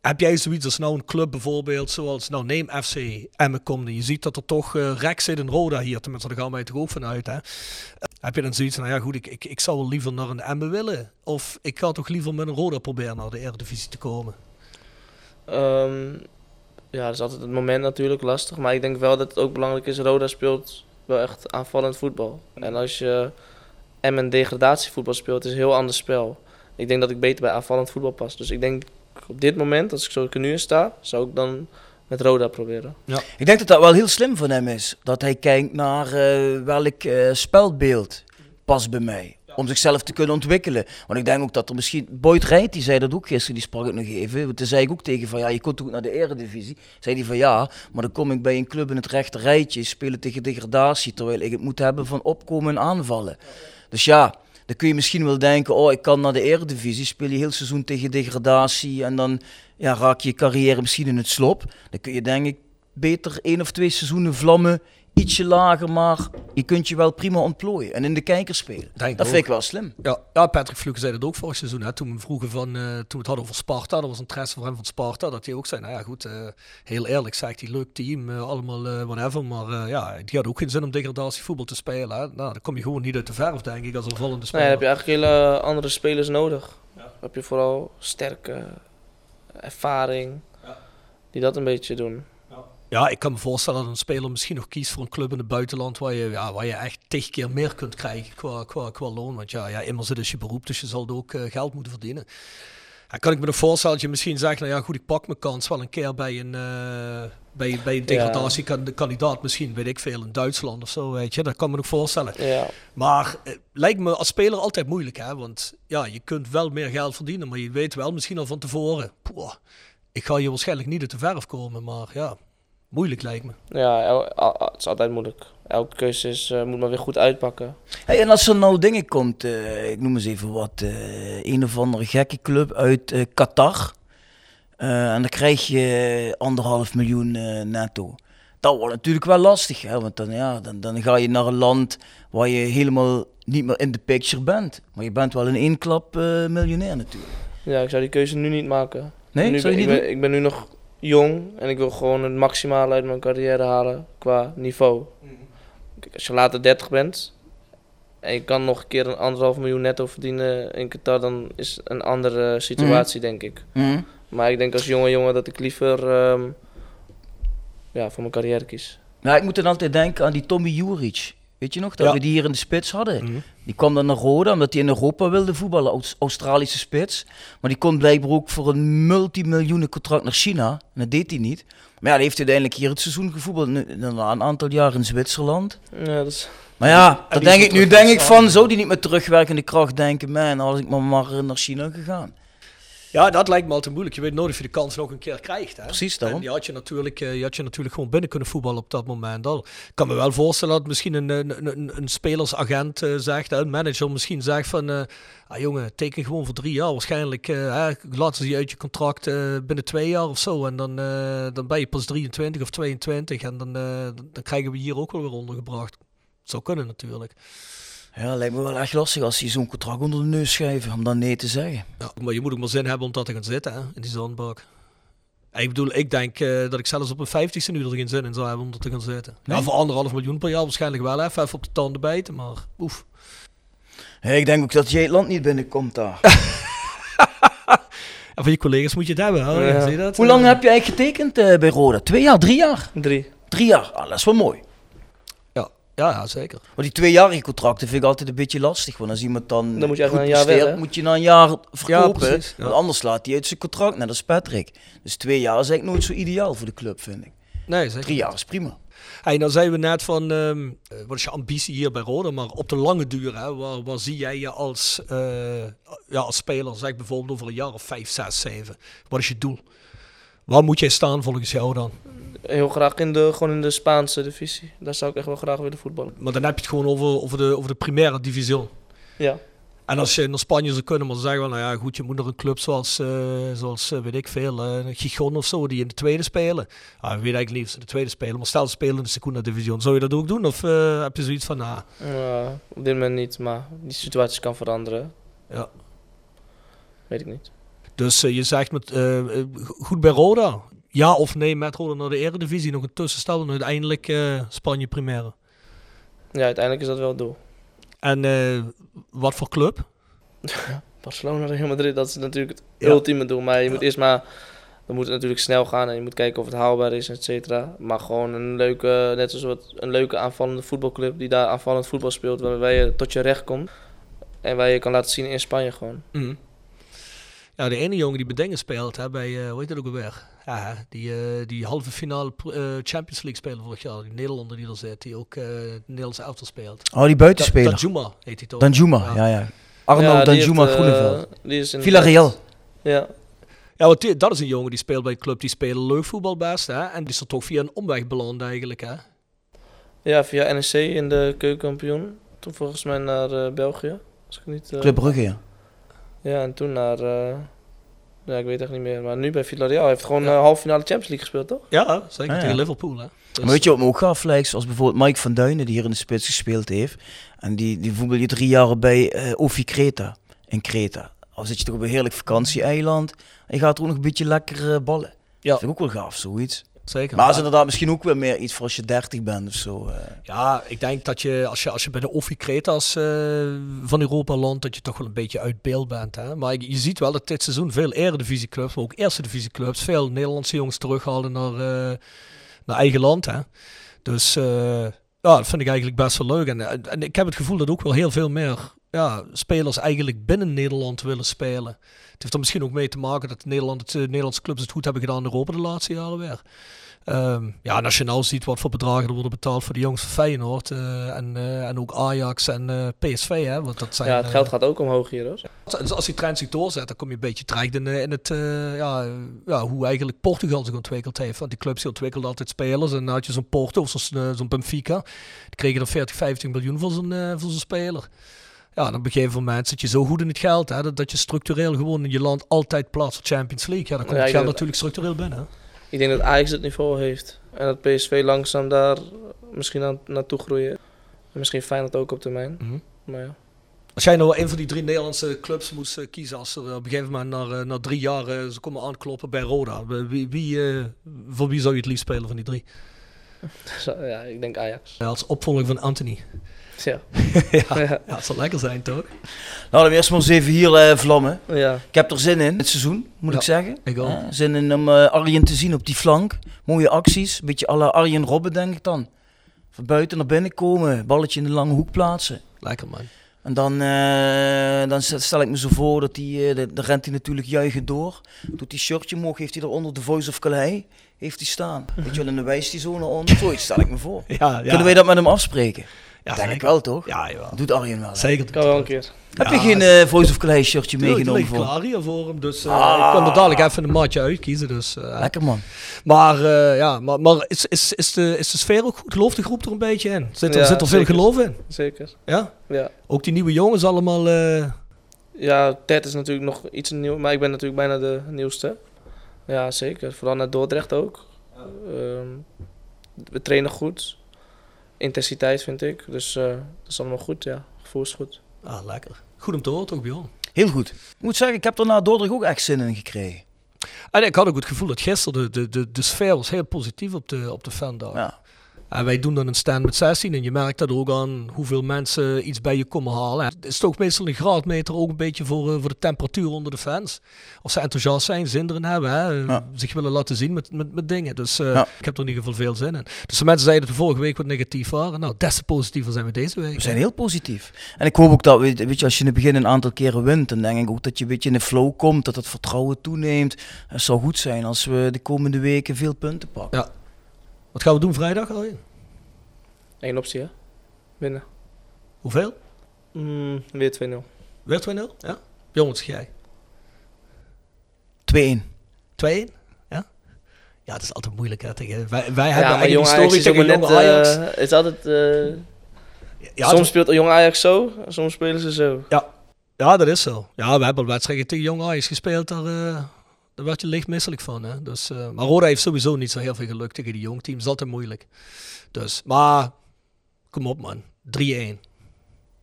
heb jij zoiets als nou een club bijvoorbeeld, zoals nou neem FC Emmen komt je ziet dat er toch eh rek zit in Roda hier, tenminste daar gaan wij toch ook vanuit hè. Heb je dan zoiets van, nou ja goed, ik, ik, ik zou wel liever naar een Emmen willen. Of ik ga toch liever met een Roda proberen naar de Eredivisie te komen. Ehm, ja, dat is altijd het moment natuurlijk lastig. Maar ik denk wel dat het ook belangrijk is. Roda speelt wel echt aanvallend voetbal. En als je M en degradatievoetbal speelt, is het een heel ander spel. Ik denk dat ik beter bij aanvallend voetbal pas. Dus ik denk op dit moment, als ik zo nu in sta, zou ik dan met Roda proberen. Ik denk dat dat wel heel slim van hem is. Dat hij kijkt naar eh, welk eh, spelbeeld past bij mij. Om zichzelf te kunnen ontwikkelen. Want ik denk ook dat er misschien... Boyd Rijt, die zei dat ook gisteren, die sprak ik nog even. Want Toen zei ik ook tegen van, ja, je komt ook naar de eredivisie. Zei hij van, ja, maar dan kom ik bij een club in het rechte rijtje, spelen tegen degradatie, terwijl ik het moet hebben van opkomen en aanvallen. Dus ja, Dan kun je misschien wel denken, oh ik kan naar de eredivisie, speel je heel seizoen tegen degradatie en dan ja, raak je carrière misschien in het slop. Dan kun je denk ik beter één of twee seizoenen vlammen, ietsje lager, maar je kunt je wel prima ontplooien en in de kijker spelen. Denk dat vind ik wel slim. Ja, ja Patrick Fluke zei dat ook vorig seizoen. Hè, toen we vroegen van, eh, toen we het hadden over Sparta, dat was interesse voor hem van Sparta, dat hij ook zei, nou ja goed, eh, heel eerlijk zegt hij, leuk team, eh, allemaal eh, whatever, maar eh, ja, die had ook geen zin om degradatievoetbal te spelen. Hè. Nou, dan kom je gewoon niet uit de verf, denk ik, als opvallende Nee, speler. dan heb je eigenlijk hele andere spelers nodig. Dan heb je vooral sterke ervaring, die dat een beetje doen. Ja, ik kan me voorstellen dat een speler misschien nog kiest voor een club in het buitenland waar je, ja, waar je echt tig keer meer kunt krijgen qua, qua, qua loon. Want ja, ja, immers het is je beroep, dus je zal ook eh, geld moeten verdienen. Ja, kan ik me nog voorstellen dat je misschien zegt, nou ja goed, ik pak mijn kans wel een keer bij een, eh, bij, bij een degradatiekandidaat, misschien weet ik veel, in Duitsland of zo, weet je. Dat kan me nog voorstellen. Ja, Maar eh, lijkt me als speler altijd moeilijk, hè. Want ja, je kunt wel meer geld verdienen, maar je weet wel misschien al van tevoren, poeh, ik ga hier waarschijnlijk niet uit de verf komen, maar ja, moeilijk lijkt me. ja el- al- al- het is altijd moeilijk. Elke keuze is, eh, moet maar weer goed uitpakken. Hey, en als er nou dingen komt, eh, ik noem eens even wat, eh, een of andere gekke club uit Qatar. Eh, en dan krijg je anderhalf miljoen eh, netto. Dat wordt natuurlijk wel lastig, hè? want dan, ja, dan, dan ga je naar een land waar je helemaal niet meer in de picture bent. Maar je bent wel in één klap eh, miljonair natuurlijk. Ja, ik zou die keuze nu niet maken. Nee, nu zou je ben, niet ik, doen? ben, ik ben nu nog jong en ik wil gewoon het maximale uit mijn carrière halen qua niveau. Kijk, als je later 30 bent en je kan nog een keer een anderhalf miljoen netto verdienen in Qatar, dan is het een andere situatie, denk ik. Mhm. Maar ik denk als jonge jongen dat ik liever ehm, ja, voor mijn carrière kies. Ja, ik moet dan altijd denken aan die Tommy Juric. Weet je nog, dat Ja. we die hier in de spits hadden? Mhm. Die kwam dan naar Roda omdat hij in Europa wilde voetballen, Aus- Australische spits. Maar die kon blijkbaar ook voor een multimiljoenen contract naar China. En dat deed hij niet. Maar ja, die heeft uiteindelijk hier het seizoen gevoetbald. Na een aantal jaar in Zwitserland. Ja, dat is, Maar ja, die denk ik nu denk ik van, zou die niet met terugwerkende kracht denken, man, als ik maar, maar naar China gegaan. Ja, dat lijkt me altijd moeilijk. Je weet nooit of je de kans nog een keer krijgt. Hè? Precies, daarom. En die had je, natuurlijk, eh, die had je natuurlijk gewoon binnen kunnen voetballen op dat moment al. Ik kan me wel voorstellen dat misschien een, een, een, een spelersagent eh, zegt, een manager misschien zegt van... eh, ah, jongen, teken gewoon voor drie jaar. Waarschijnlijk hè, laten ze je uit je contract binnen twee jaar of zo. En dan, dan ben je pas 23 of 22. En dan, dan krijgen we hier ook wel weer ondergebracht. Zou kunnen natuurlijk. Ja, lijkt me wel echt lastig als je zo'n contract onder de neus schrijven om dan nee te zeggen. Ja, maar je moet ook maar zin hebben om dat te gaan zitten hè, in die zandbak. En Ik bedoel, ik denk eh, dat ik zelfs op een 50ste nu er geen zin in zou hebben om er te gaan zitten. Nee? Ja, voor anderhalf miljoen per jaar waarschijnlijk wel even, even op de tanden bijten, maar oef. Ik denk ook dat jij het land niet binnenkomt daar. En van je collega's moet je het hebben, hè? Ja. zie je dat? Hoe lang Eh, heb je eigenlijk getekend eh, bij Roda? Twee jaar, drie jaar? drie. Drie jaar, ah, dat is wel mooi. Ja, ja, zeker. Maar die tweejarige contracten vind ik altijd een beetje lastig. Want als iemand dan, Dan moet je echt goed na een jaar presteert, weg, hè? moet je na een jaar verkopen. precies, ja. Want anders laat hij uit zijn contract, net als Patrick. Dus twee jaar is eigenlijk nooit zo ideaal voor de club, vind ik. Nee, zeker. Drie jaar is prima. Hey, nou zeiden we net van, ehm, eh, wat is je ambitie hier bij Roda? Maar op de lange duur, hè, waar, waar zie jij je als, eh, ja, als speler, zeg bijvoorbeeld over een jaar of vijf, zes, zeven? Wat is je doel? Waar moet jij staan volgens jou dan? Heel graag in de, gewoon in de Spaanse divisie. Daar zou ik echt wel graag willen voetballen. Maar dan heb je het gewoon over, over, de, over de primaire division. Ja, En als je naar Spanje zou kunnen, maar zeggen nou ja, goed, je moet naar een club zoals, eh, zoals eh, weet ik veel, eh Gijon of zo, die in de tweede spelen. Ah, weet eigenlijk niet of ze de tweede spelen, maar stel ze spelen in de Segunda Division. Zou je dat ook doen? Of heb je zoiets van, nou, Eh, op dit moment niet, maar die situatie kan veranderen. ja. Weet ik niet. Dus je zegt met, goed bij Roda. Ja of nee met Roda naar de Eredivisie, nog een tussenstap en uiteindelijk eh, Spanje primaire. Ja, uiteindelijk is dat wel het doel. En eh, wat voor club? Barcelona, Real Madrid, dat is natuurlijk het Ja. ultieme doel. Maar je moet eerst maar, dan moet het natuurlijk snel gaan en je moet kijken of het haalbaar is, et cetera. Maar gewoon een leuke, net zoals wat, een leuke aanvallende voetbalclub die daar aanvallend voetbal speelt, waarbij je tot je recht komt. En waar je kan laten zien in Spanje gewoon. Mhm. Ja, de ene jongen die Bedingen speelt hè, bij, eh hoe heet dat ook alweer? Ja, die, eh, die halve finale eh, Champions League speler vorig jaar. Die Nederlander die er zit, die ook eh het Nederlandse elftal speelt. Oh, die Da- buitenspeler. Danjuma heet hij toch? Danjuma, Ja. ja, ja. Arno Ja, Danjuma Groeneveld. die is in Villarreal. Ja, Ja, want die- dat is een jongen die speelt bij een club die spelen leuk voetbal best. Hè? En die is er toch via een omweg beland eigenlijk. Hè? ja, via NEC in de keukenkampioen. Toen volgens mij naar eh, België. Als ik niet, eh, Club Brugge, ja. Ja, en toen naar... eh, ja, ik weet echt niet meer. Maar nu bij Villarreal hij heeft gewoon eh halve finale Champions League gespeeld, toch? Ja, zeker Ah, ja. tegen Liverpool. Hè. Dus- Maar weet je wat me ook gaf, Lex? Als bijvoorbeeld Mike van Duinen, die hier in de spits gespeeld heeft. En die, die voetbal je drie jaar bij eh Ofi Creta, in Creta. Al zit je toch op een heerlijk vakantieeiland. En je gaat er ook nog een beetje lekker ballen. Ja. Dat vind ik ook wel gaaf, zoiets. Zeker. Maar dat is inderdaad misschien ook weer meer iets voor als je 30 bent of zo. eh. Ja, ik denk dat je als je, als je bij de Offie Cretas eh, van Europa landt, dat je toch wel een beetje uit beeld bent. Hè? Maar je, je ziet wel dat dit seizoen veel eredivisieclubs, maar ook eerste divisieclubs, veel Nederlandse jongens terughalen naar, eh, naar eigen land. Hè? Dus ja, dat vind ik eigenlijk best wel leuk. En, en ik heb het gevoel dat ook wel heel veel meer ja, spelers eigenlijk binnen Nederland willen spelen. Het heeft er misschien ook mee te maken dat Nederland, het, eh, Nederlandse clubs het goed hebben gedaan in Europa de laatste jaren weer. Ehm, ja, en als je nou ziet wat voor bedragen er worden betaald voor de jongens van Feyenoord eh, en, eh, en ook Ajax en PSV, hè, want dat zijn... ja, het geld gaat ook omhoog hier, hoor. dus als die trend zich doorzet, dan kom je een beetje terecht in, in het, ja, ja, hoe eigenlijk Portugal zich ontwikkeld heeft. Want die clubs die ontwikkelden altijd spelers. En dan had je zo'n Porto of zo'n zo'n Benfica. Die kregen er 40, 50 miljoen voor zo'n voor zo'n speler. Ja, dan op een gegeven moment zit je zo goed in het geld, hè, dat, dat je structureel gewoon in je land altijd plaats voor Champions League. Ja, dan komt Ja, het ik geld denk- natuurlijk structureel binnen. hè. Ik denk dat Ajax het niveau heeft. En dat PSV langzaam daar misschien aan, naartoe groeien. En misschien Feyenoord ook op termijn. Mhm. Maar ja. Als jij nou een van die drie Nederlandse clubs moest eh, kiezen, als er op een gegeven moment na, eh, na drie jaar eh, ze komen aankloppen bij Roda, wie, wie, eh, voor wie zou je het liefst spelen van die drie? Ja, ik denk Ajax. Ja, als opvolger van Anthony. Ja. ja, het zal lekker zijn toch? Nou, dan eerst maar eens even hier eh, vlammen. ja. Ik heb er zin in, het seizoen, moet Ja, ik zeggen. ik ook. Eh, zin in om eh, Arjen te zien op die flank. Mooie acties, een beetje à la Arjen Robben denk ik dan. Van buiten naar binnen komen, balletje in de lange hoek plaatsen. Lekker man. En dan, eh, dan stel ik me zo voor dat hij, eh, de- dan rent hij natuurlijk juichend door. Doet hij shirtje omhoog, heeft hij eronder de Voice of Calais, heeft hij staan. Weet je wel, en dan wijst hij zo naar onder. Zoiets stel ik me voor. Ja, ja. Kunnen wij dat met hem afspreken? Ja, denk ik wel, toch? Ja, jawel. Dat doet Arjen wel. hè? Zeker. Kan wel een keer. Heb Ja, je geen eh, Voice of Calais shirtje meegenomen voor? klaar hier voor hem, dus eh, Ah. ik kan er dadelijk even een maatje uitkiezen. Dus, eh, Lekker man. maar eh, ja, maar, maar is, is, is, de, is de sfeer ook goed? Gelooft de groep er een beetje in? Zit er, Ja, zit er veel geloof in? Zeker. Ja? Ja. Ook die nieuwe jongens allemaal... eh, Ja, Ted is natuurlijk nog iets nieuw, maar ik ben natuurlijk bijna de nieuwste. Ja, zeker. Vooral naar Dordrecht ook. Ehm, we trainen goed. Intensiteit vind ik. Dus eh, dat is allemaal goed, ja. Gevoel is goed. ah, lekker. Goed om te horen toch, Bjorn? Heel goed. Ik moet zeggen, ik heb er na Dordrecht ook echt zin in gekregen. En ik had ook het gevoel dat gisteren de, de, de, de sfeer was heel positief op de, op de fandag. Ja. En wij doen dan een stand met 16 en je merkt dat ook aan hoeveel mensen iets bij je komen halen. Het is toch meestal een graadmeter ook een beetje voor, eh, voor de temperatuur onder de fans. Of ze enthousiast zijn, zin erin hebben, hè, Ja. zich willen laten zien met, met, met dingen. Dus eh, Ja. ik heb er in ieder geval veel zin in. Dus de mensen zeiden dat de vorige week wat negatief waren. Nou, des te positiever zijn we deze week. We zijn heel positief. En ik hoop ook dat, weet weet je, als je in het begin een aantal keren wint, dan denk ik ook dat je een beetje in de flow komt, dat het vertrouwen toeneemt. Het zou goed zijn als we de komende weken veel punten pakken. Wat gaan we doen vrijdag Arjen? Eén optie, hè? Winnen. Hoeveel? Mm, weer 2-0. Weer 2-0? Ja. Zeg jij? 2-1. 2-1? Ja? Ja, dat is altijd moeilijk hè. Tegen, wij, wij Ja, hebben maar eigenlijk jong die Ajax story is ook tegen jonge net... Ajax. het is altijd... eh, ja, soms speelt jong Ajax zo, soms spelen ze zo. Ja, dat is zo. Ja, we hebben al wedstrijden tegen Jong Ajax gespeeld. Daar, eh, daar werd je licht misselijk van. Hè? Dus, eh, maar Roda heeft sowieso niet zo heel veel geluk tegen die jong teams. Altijd moeilijk. Dus, maar kom op man. 3-1.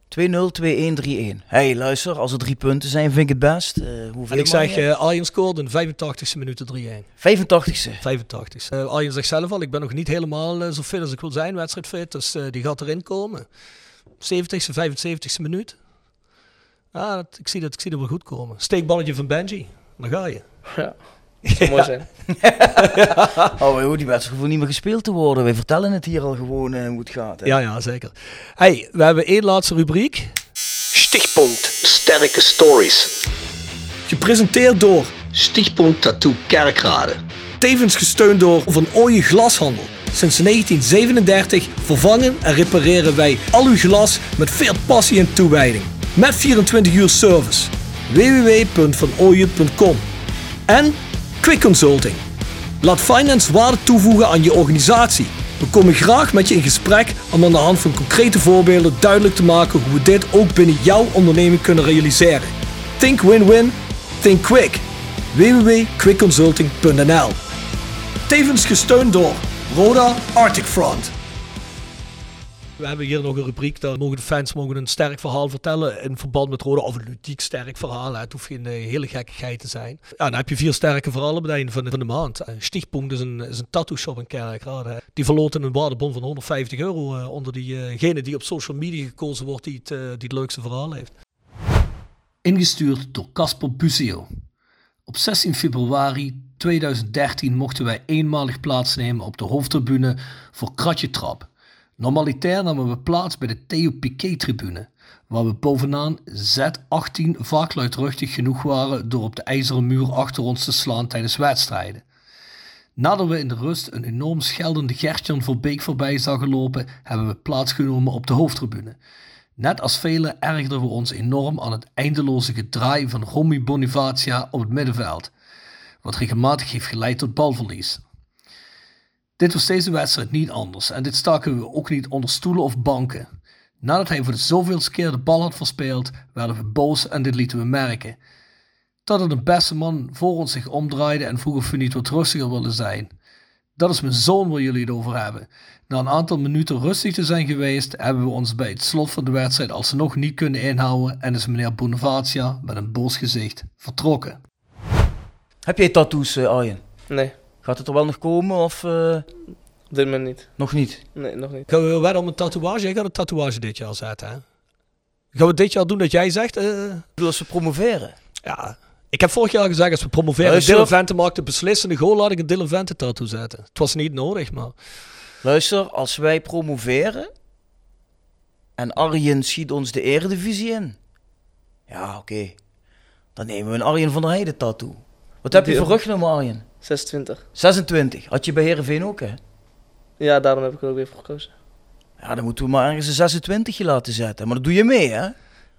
2-0, 2-1, 3-1. hey, luister, als er drie punten zijn, vind ik het best. Eh hoeveel En ik zeg, je? eh Arjen scoorde in 85ste minuut 3-1. 85ste. 85. Uh, Arjen zegt zelf al, ik ben nog niet helemaal eh, zo fit als ik wil zijn, wedstrijdfit. Dus eh, die gaat erin komen. 70ste, 75ste minuut. Ja, dat, ik, zie dat, ik zie dat wel goed komen. Steekballetje van Benji. Dan ga je. Ja, dat zou mooi zijn. Oh, joh, die wedstrijd hoeft niet meer gespeeld te worden. Wij vertellen het hier al gewoon eh, hoe het gaat. Hè? Ja, ja, zeker. Hey, we hebben één laatste rubriek. Stichtpunt Sterke Stories. Gepresenteerd door, Stichtpunt Tattoo Kerkrade. tevens gesteund door Van Ooyen Glashandel. Sinds 1937 vervangen en repareren wij al uw glas met veel passie en toewijding. Met 24 uur service. www.vanooyen.com En Quick Consulting. Laat finance waarde toevoegen aan je organisatie. We komen graag met je in gesprek om aan de hand van concrete voorbeelden duidelijk te maken hoe we dit ook binnen jouw onderneming kunnen realiseren. Think win-win, think quick. www.quickconsulting.nl Tevens gesteund door Roda Arctic Front. We hebben hier nog een rubriek, daar mogen de fans mogen een sterk verhaal vertellen in verband met Roda. Of een ludiek sterk verhaal, het hoeft geen eh, hele gekkigheid te zijn. Dan heb je vier sterke verhalen bij het einde van de, van de maand. Eh, Stichtpunt is een, is een tattoo shop in Kerkrade. Die verloten een waardebon van 150 euro eh, onder diegene die op social media gekozen wordt die het, die leukste verhaal heeft. Ingestuurd door Casper Busio. Op 16 februari 2013 mochten wij eenmalig plaatsnemen op de hoofdtribune voor Kratje Trap. Normalitair namen we plaats bij de Theo Piquet-tribune, waar we bovenaan Z18 vaak luidruchtig genoeg waren door op de ijzeren muur achter ons te slaan tijdens wedstrijden. Nadat we in de rust een enorm scheldende Gertjan voor Beek voorbij zagen lopen, hebben we plaatsgenomen op de hoofdtribune. Net als velen ergerden we ons enorm aan het eindeloze gedraai van Romy Bonifacia op het middenveld, wat regelmatig heeft geleid tot balverlies. Dit was deze wedstrijd niet anders en dit staken we ook niet onder stoelen of banken. Nadat hij voor de zoveelste keer de bal had verspeeld, werden we boos en dit lieten we merken. Totdat een beste man voor ons zich omdraaide en vroeg of we niet wat rustiger wilden zijn. Dat is mijn zoon waar jullie het over hebben. Na een aantal minuten rustig te zijn geweest, hebben we ons bij het slot van de wedstrijd alsnog niet kunnen inhouden en is meneer Bonavacia met een boos gezicht vertrokken. Heb jij tattoos, eh, Arjen? Nee, Gaat het er wel nog komen of eh, op dit moment niet. nog niet? Nee, nog niet. Gaan we wedden om een tatoeage? Jij gaat een tatoeage dit jaar zetten, hè? Gaan we dit jaar doen dat jij zegt? eh, Ik bedoel, als we promoveren. ja. Ik heb vorig jaar gezegd, als we promoveren, Luister. Dylan Vente maakt de beslissende goal, laat ik een Dylan Vente tattoo zetten. Het was niet nodig, maar... Luister, als wij promoveren en Arjen schiet ons de eredivisie in. Ja, oké. Dan nemen we een Arjen van der Heijden tattoo. Wat heb je voor rugnummer, Arjen? 26. 26. Had je bij Heerenveen ook, hè? Ja, daarom heb ik er ook weer voor gekozen. Ja, dan moeten we maar ergens een 26 laten zetten. Maar dat doe je mee, hè?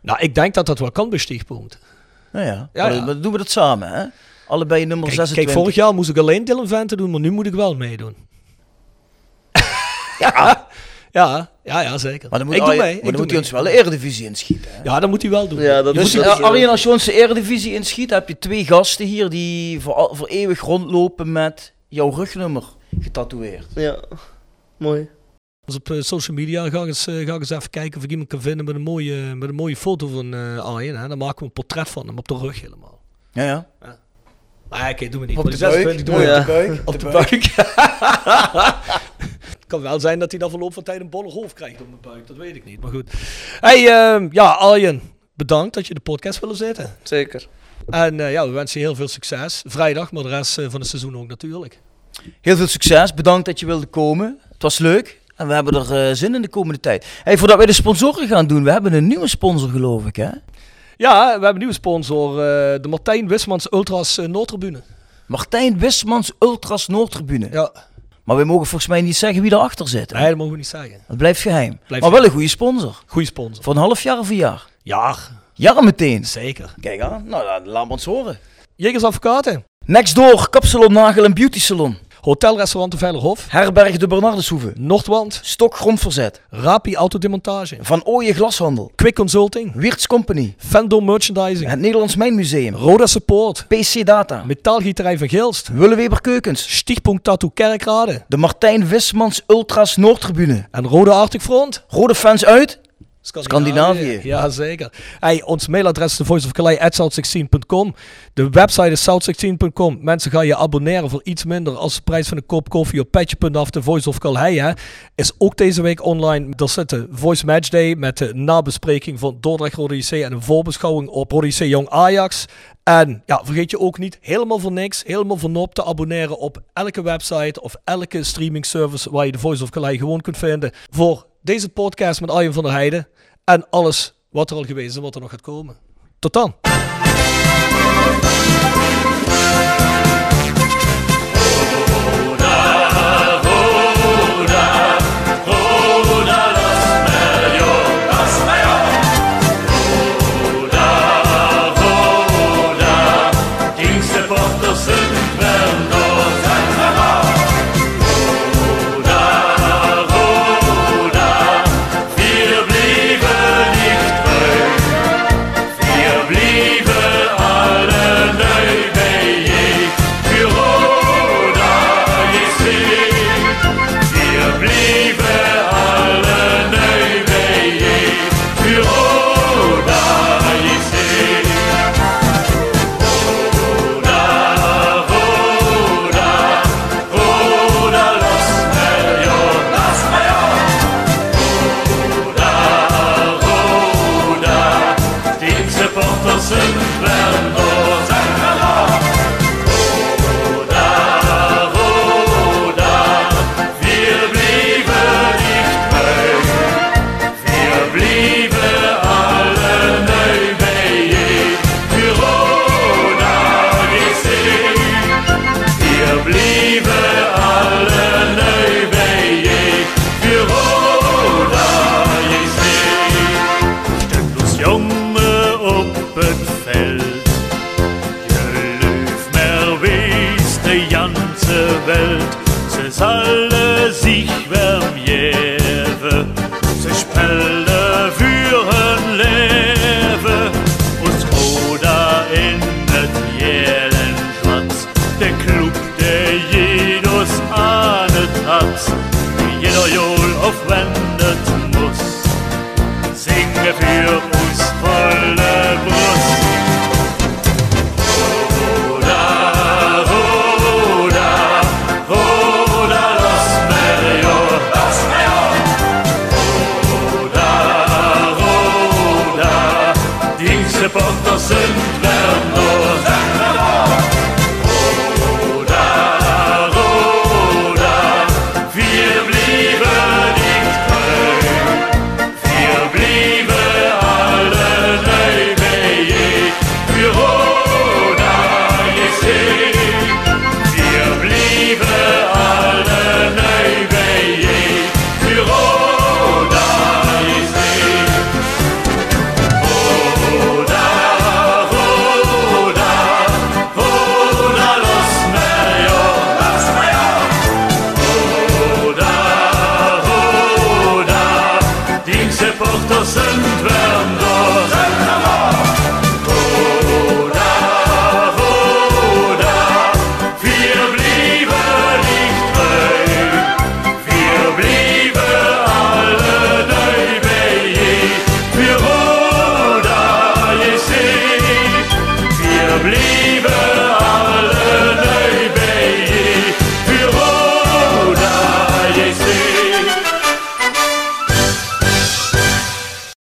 Nou, ik denk dat dat wel kan bij Stichtpunt. Nou ja, Ja, dan doen we dat samen, hè? Allebei nummer Kijk, 26. kijk, vorig jaar moest ik alleen Dylan Vente doen, maar nu moet ik wel meedoen. ja. ja, ja, ja, zeker. Maar dan moet, ik doe Arjen- mee. maar ik dan doe moet hij ons wel de eredivisie inschieten, hè? Ja, dat moet hij wel doen. Ja, dat Dus eh, Arjen, als je ons de eredivisie inschiet, heb je twee gasten hier die voor, voor eeuwig rondlopen met jouw rugnummer getatoeëerd. Ja, mooi. Dus op eh, social media ga ik, eens, eh, ga ik eens even kijken of ik iemand kan vinden met een mooie, met een mooie foto van eh Arjen. Hè. Dan maken we een portret van hem op de rug helemaal. Ja, ja. Ah, oké, doen we niet. Op de die 26 doen buik. Ja. Op de buik. Op de buik. Het kan wel zijn dat hij dan verloop van tijd een bolle hoofd krijgt op mijn buik. Dat weet ik niet. Maar goed. Hey, ehm, ja, Arjen. Bedankt dat je de podcast wilde zetten. Zeker. En eh, ja, we wensen je heel veel succes. Vrijdag, maar de rest eh, van het seizoen ook natuurlijk. Heel veel succes. Bedankt dat je wilde komen. Het was leuk. En we hebben er eh, zin in de komende tijd. Hey, voordat wij de sponsoren gaan doen, we hebben een nieuwe sponsor, geloof ik, hè? Ja, we hebben een nieuwe sponsor. de Martijn Wismans Ultras Noordtribune. Martijn Wismans Ultras Noordtribune. Ja, Maar we mogen volgens mij niet zeggen wie erachter zit. hè? nee, dat mogen we niet zeggen. Dat blijft geheim. Blijft maar wel een goede sponsor. Goeie sponsor. Voor een half jaar of een jaar? Ja, Ja, meteen. zeker. Kijk aan. Nou, laat me ons horen. Jegers Advocaten. Next door, kapsalon, nagel en beauty salon. Hotelrestaurant de Veilerhof. Herberg de Bernardeshoeve. Noordwand. Stok grondverzet. Rapi Autodemontage. Van Ooyen Glashandel. Quick Consulting. Wiertz Company. Fendo Merchandising. Het Nederlands Mijnmuseum. Roda Support. PC Data. Metaalgieterij van Gilst. Willeweber Keukens. Stichtpunt Tattoo Kerkrade. De Martijn Wismans Ultras Noordtribune. En Rode Arctic Front. Rode fans uit. Scandinavië. Ja, zeker. Hey, ons mailadres is thevoiceofcalais.south16.com. De website is south16.com. Mensen, ga je abonneren voor iets minder als de prijs van een kop koffie op petje.af. De Voice of Calais hè. is ook deze week online. Er zit de Voice Match Day met de nabespreking van Dordrecht Rode en een voorbeschouwing op Rode Jong Ajax. En ja, vergeet je ook niet, helemaal voor niks, helemaal voor nop te abonneren op elke website of elke streaming service waar je de Voice of Calais gewoon kunt vinden. Voor deze podcast met Arjen van der Heijden en alles wat er al geweest is en wat er nog gaat komen. Tot dan!